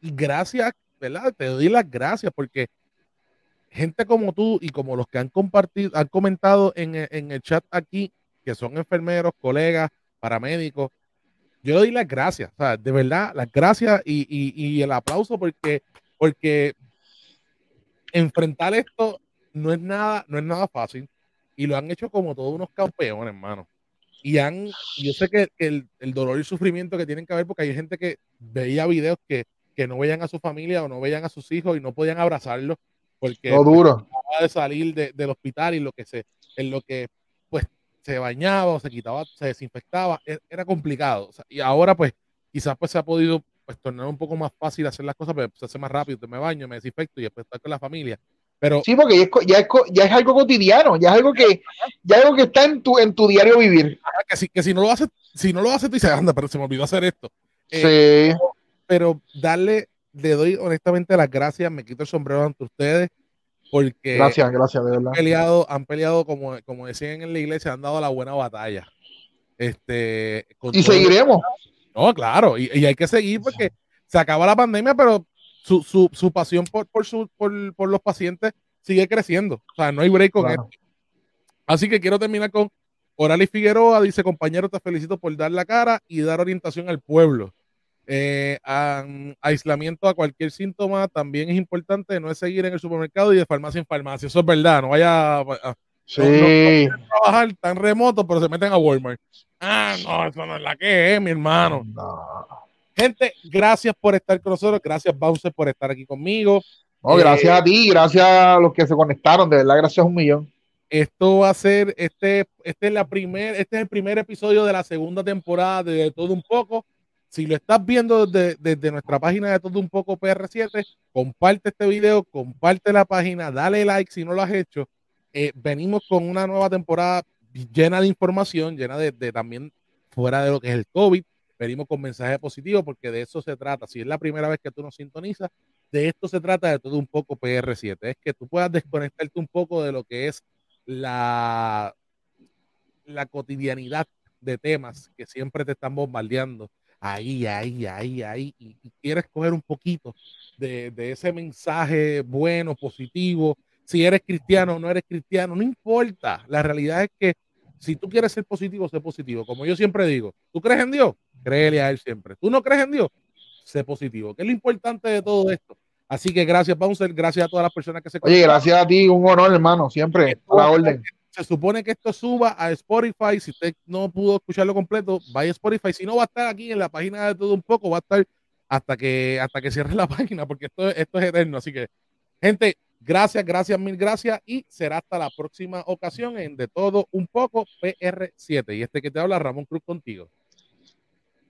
Y gracias, ¿verdad? Te doy las gracias porque gente como tú y como los que han compartido, han comentado en, en el chat aquí, que son enfermeros, colegas, paramédicos, yo le doy las gracias, o sea, de verdad, las gracias y, el aplauso porque, porque enfrentar esto no es nada, no es nada fácil y lo han hecho como todos unos campeones, hermano. Y han, yo sé que el, dolor y sufrimiento que tienen que haber, porque hay gente que veía videos que, no veían a su familia o no veían a sus hijos y no podían abrazarlos porque no duro. de salir del hospital y lo que se, en lo que se bañaba o se quitaba, se desinfectaba, e, era complicado. y ahora pues quizás pues se ha podido pues tornar un poco más fácil hacer las cosas, pero se hace más rápido, me baño, me desinfecto y después estar con la familia. Pero, sí, porque ya es, ya, es, algo cotidiano, ya es algo que, ya algo que está en tu, en tu diario vivir. que, si, que si no lo haces, si no lo haces, tú dices, anda, pero se me olvidó hacer esto. Eh, sí. pero darle, le doy honestamente las gracias, me quito el sombrero ante ustedes porque gracias, gracias, de verdad. Han peleado, han peleado como, como decían en la iglesia, han dado la buena batalla. Este, y seguiremos. No, claro, y, hay que seguir porque se acaba la pandemia, pero su, su, su pasión por, por, su, por, por, los pacientes sigue creciendo. O sea, no hay break con esto. Así que quiero terminar con Orali Figueroa, dice compañero, te felicito por dar la cara y dar orientación al pueblo. Eh, aislamiento a cualquier síntoma también es importante, no es seguir en el supermercado y de farmacia en farmacia. Eso es verdad, no vaya. Sí. trabajar tan remoto, pero se meten a Walmart. Ah, no, eso no es la que es, mi hermano. Gente, gracias por estar con nosotros. Gracias, Bouncer, por estar aquí conmigo. No, gracias a ti, gracias a los que se conectaron, de verdad, gracias a un millón. Esto va a ser, este, este es la primer, este es el primer episodio de la segunda temporada de Todo Un Poco. Si lo estás viendo desde, nuestra página de Todo Un Poco PR7, comparte este video, comparte la página, dale like si no lo has hecho. Eh, venimos con una nueva temporada llena de información, llena de, de también fuera de lo que es el COVID. Venimos con mensajes positivos porque de eso se trata. Si es la primera vez que tú nos sintonizas, de esto se trata de todo un poco PR7, es que tú puedas desconectarte un poco de lo que es la, la cotidianidad de temas que siempre te están bombardeando ahí, ahí, ahí, ahí, y, quieres coger un poquito de, de, ese mensaje bueno, positivo, si eres cristiano o no eres cristiano, no importa, la realidad es que si tú quieres ser positivo, sé positivo, como yo siempre digo, ¿tú crees en Dios? Créele a Él siempre, ¿tú no crees en Dios? sé positivo, que es lo importante de todo esto. Así que gracias, Bouncer, gracias a todas las personas que se Oye, gracias a ti, un honor, hermano, siempre. A la orden. Se supone que esto suba a Spotify. Si usted no pudo escucharlo completo, vaya a Spotify. Si no, va a estar aquí en la página de todo un poco, va a estar hasta que, hasta que cierre la página, porque esto, esto es eterno. Así que, gente, gracias, gracias, mil gracias. Y será hasta la próxima ocasión en De Todo Un Poco PR7. Y este que te habla, Ramón Cruz, contigo.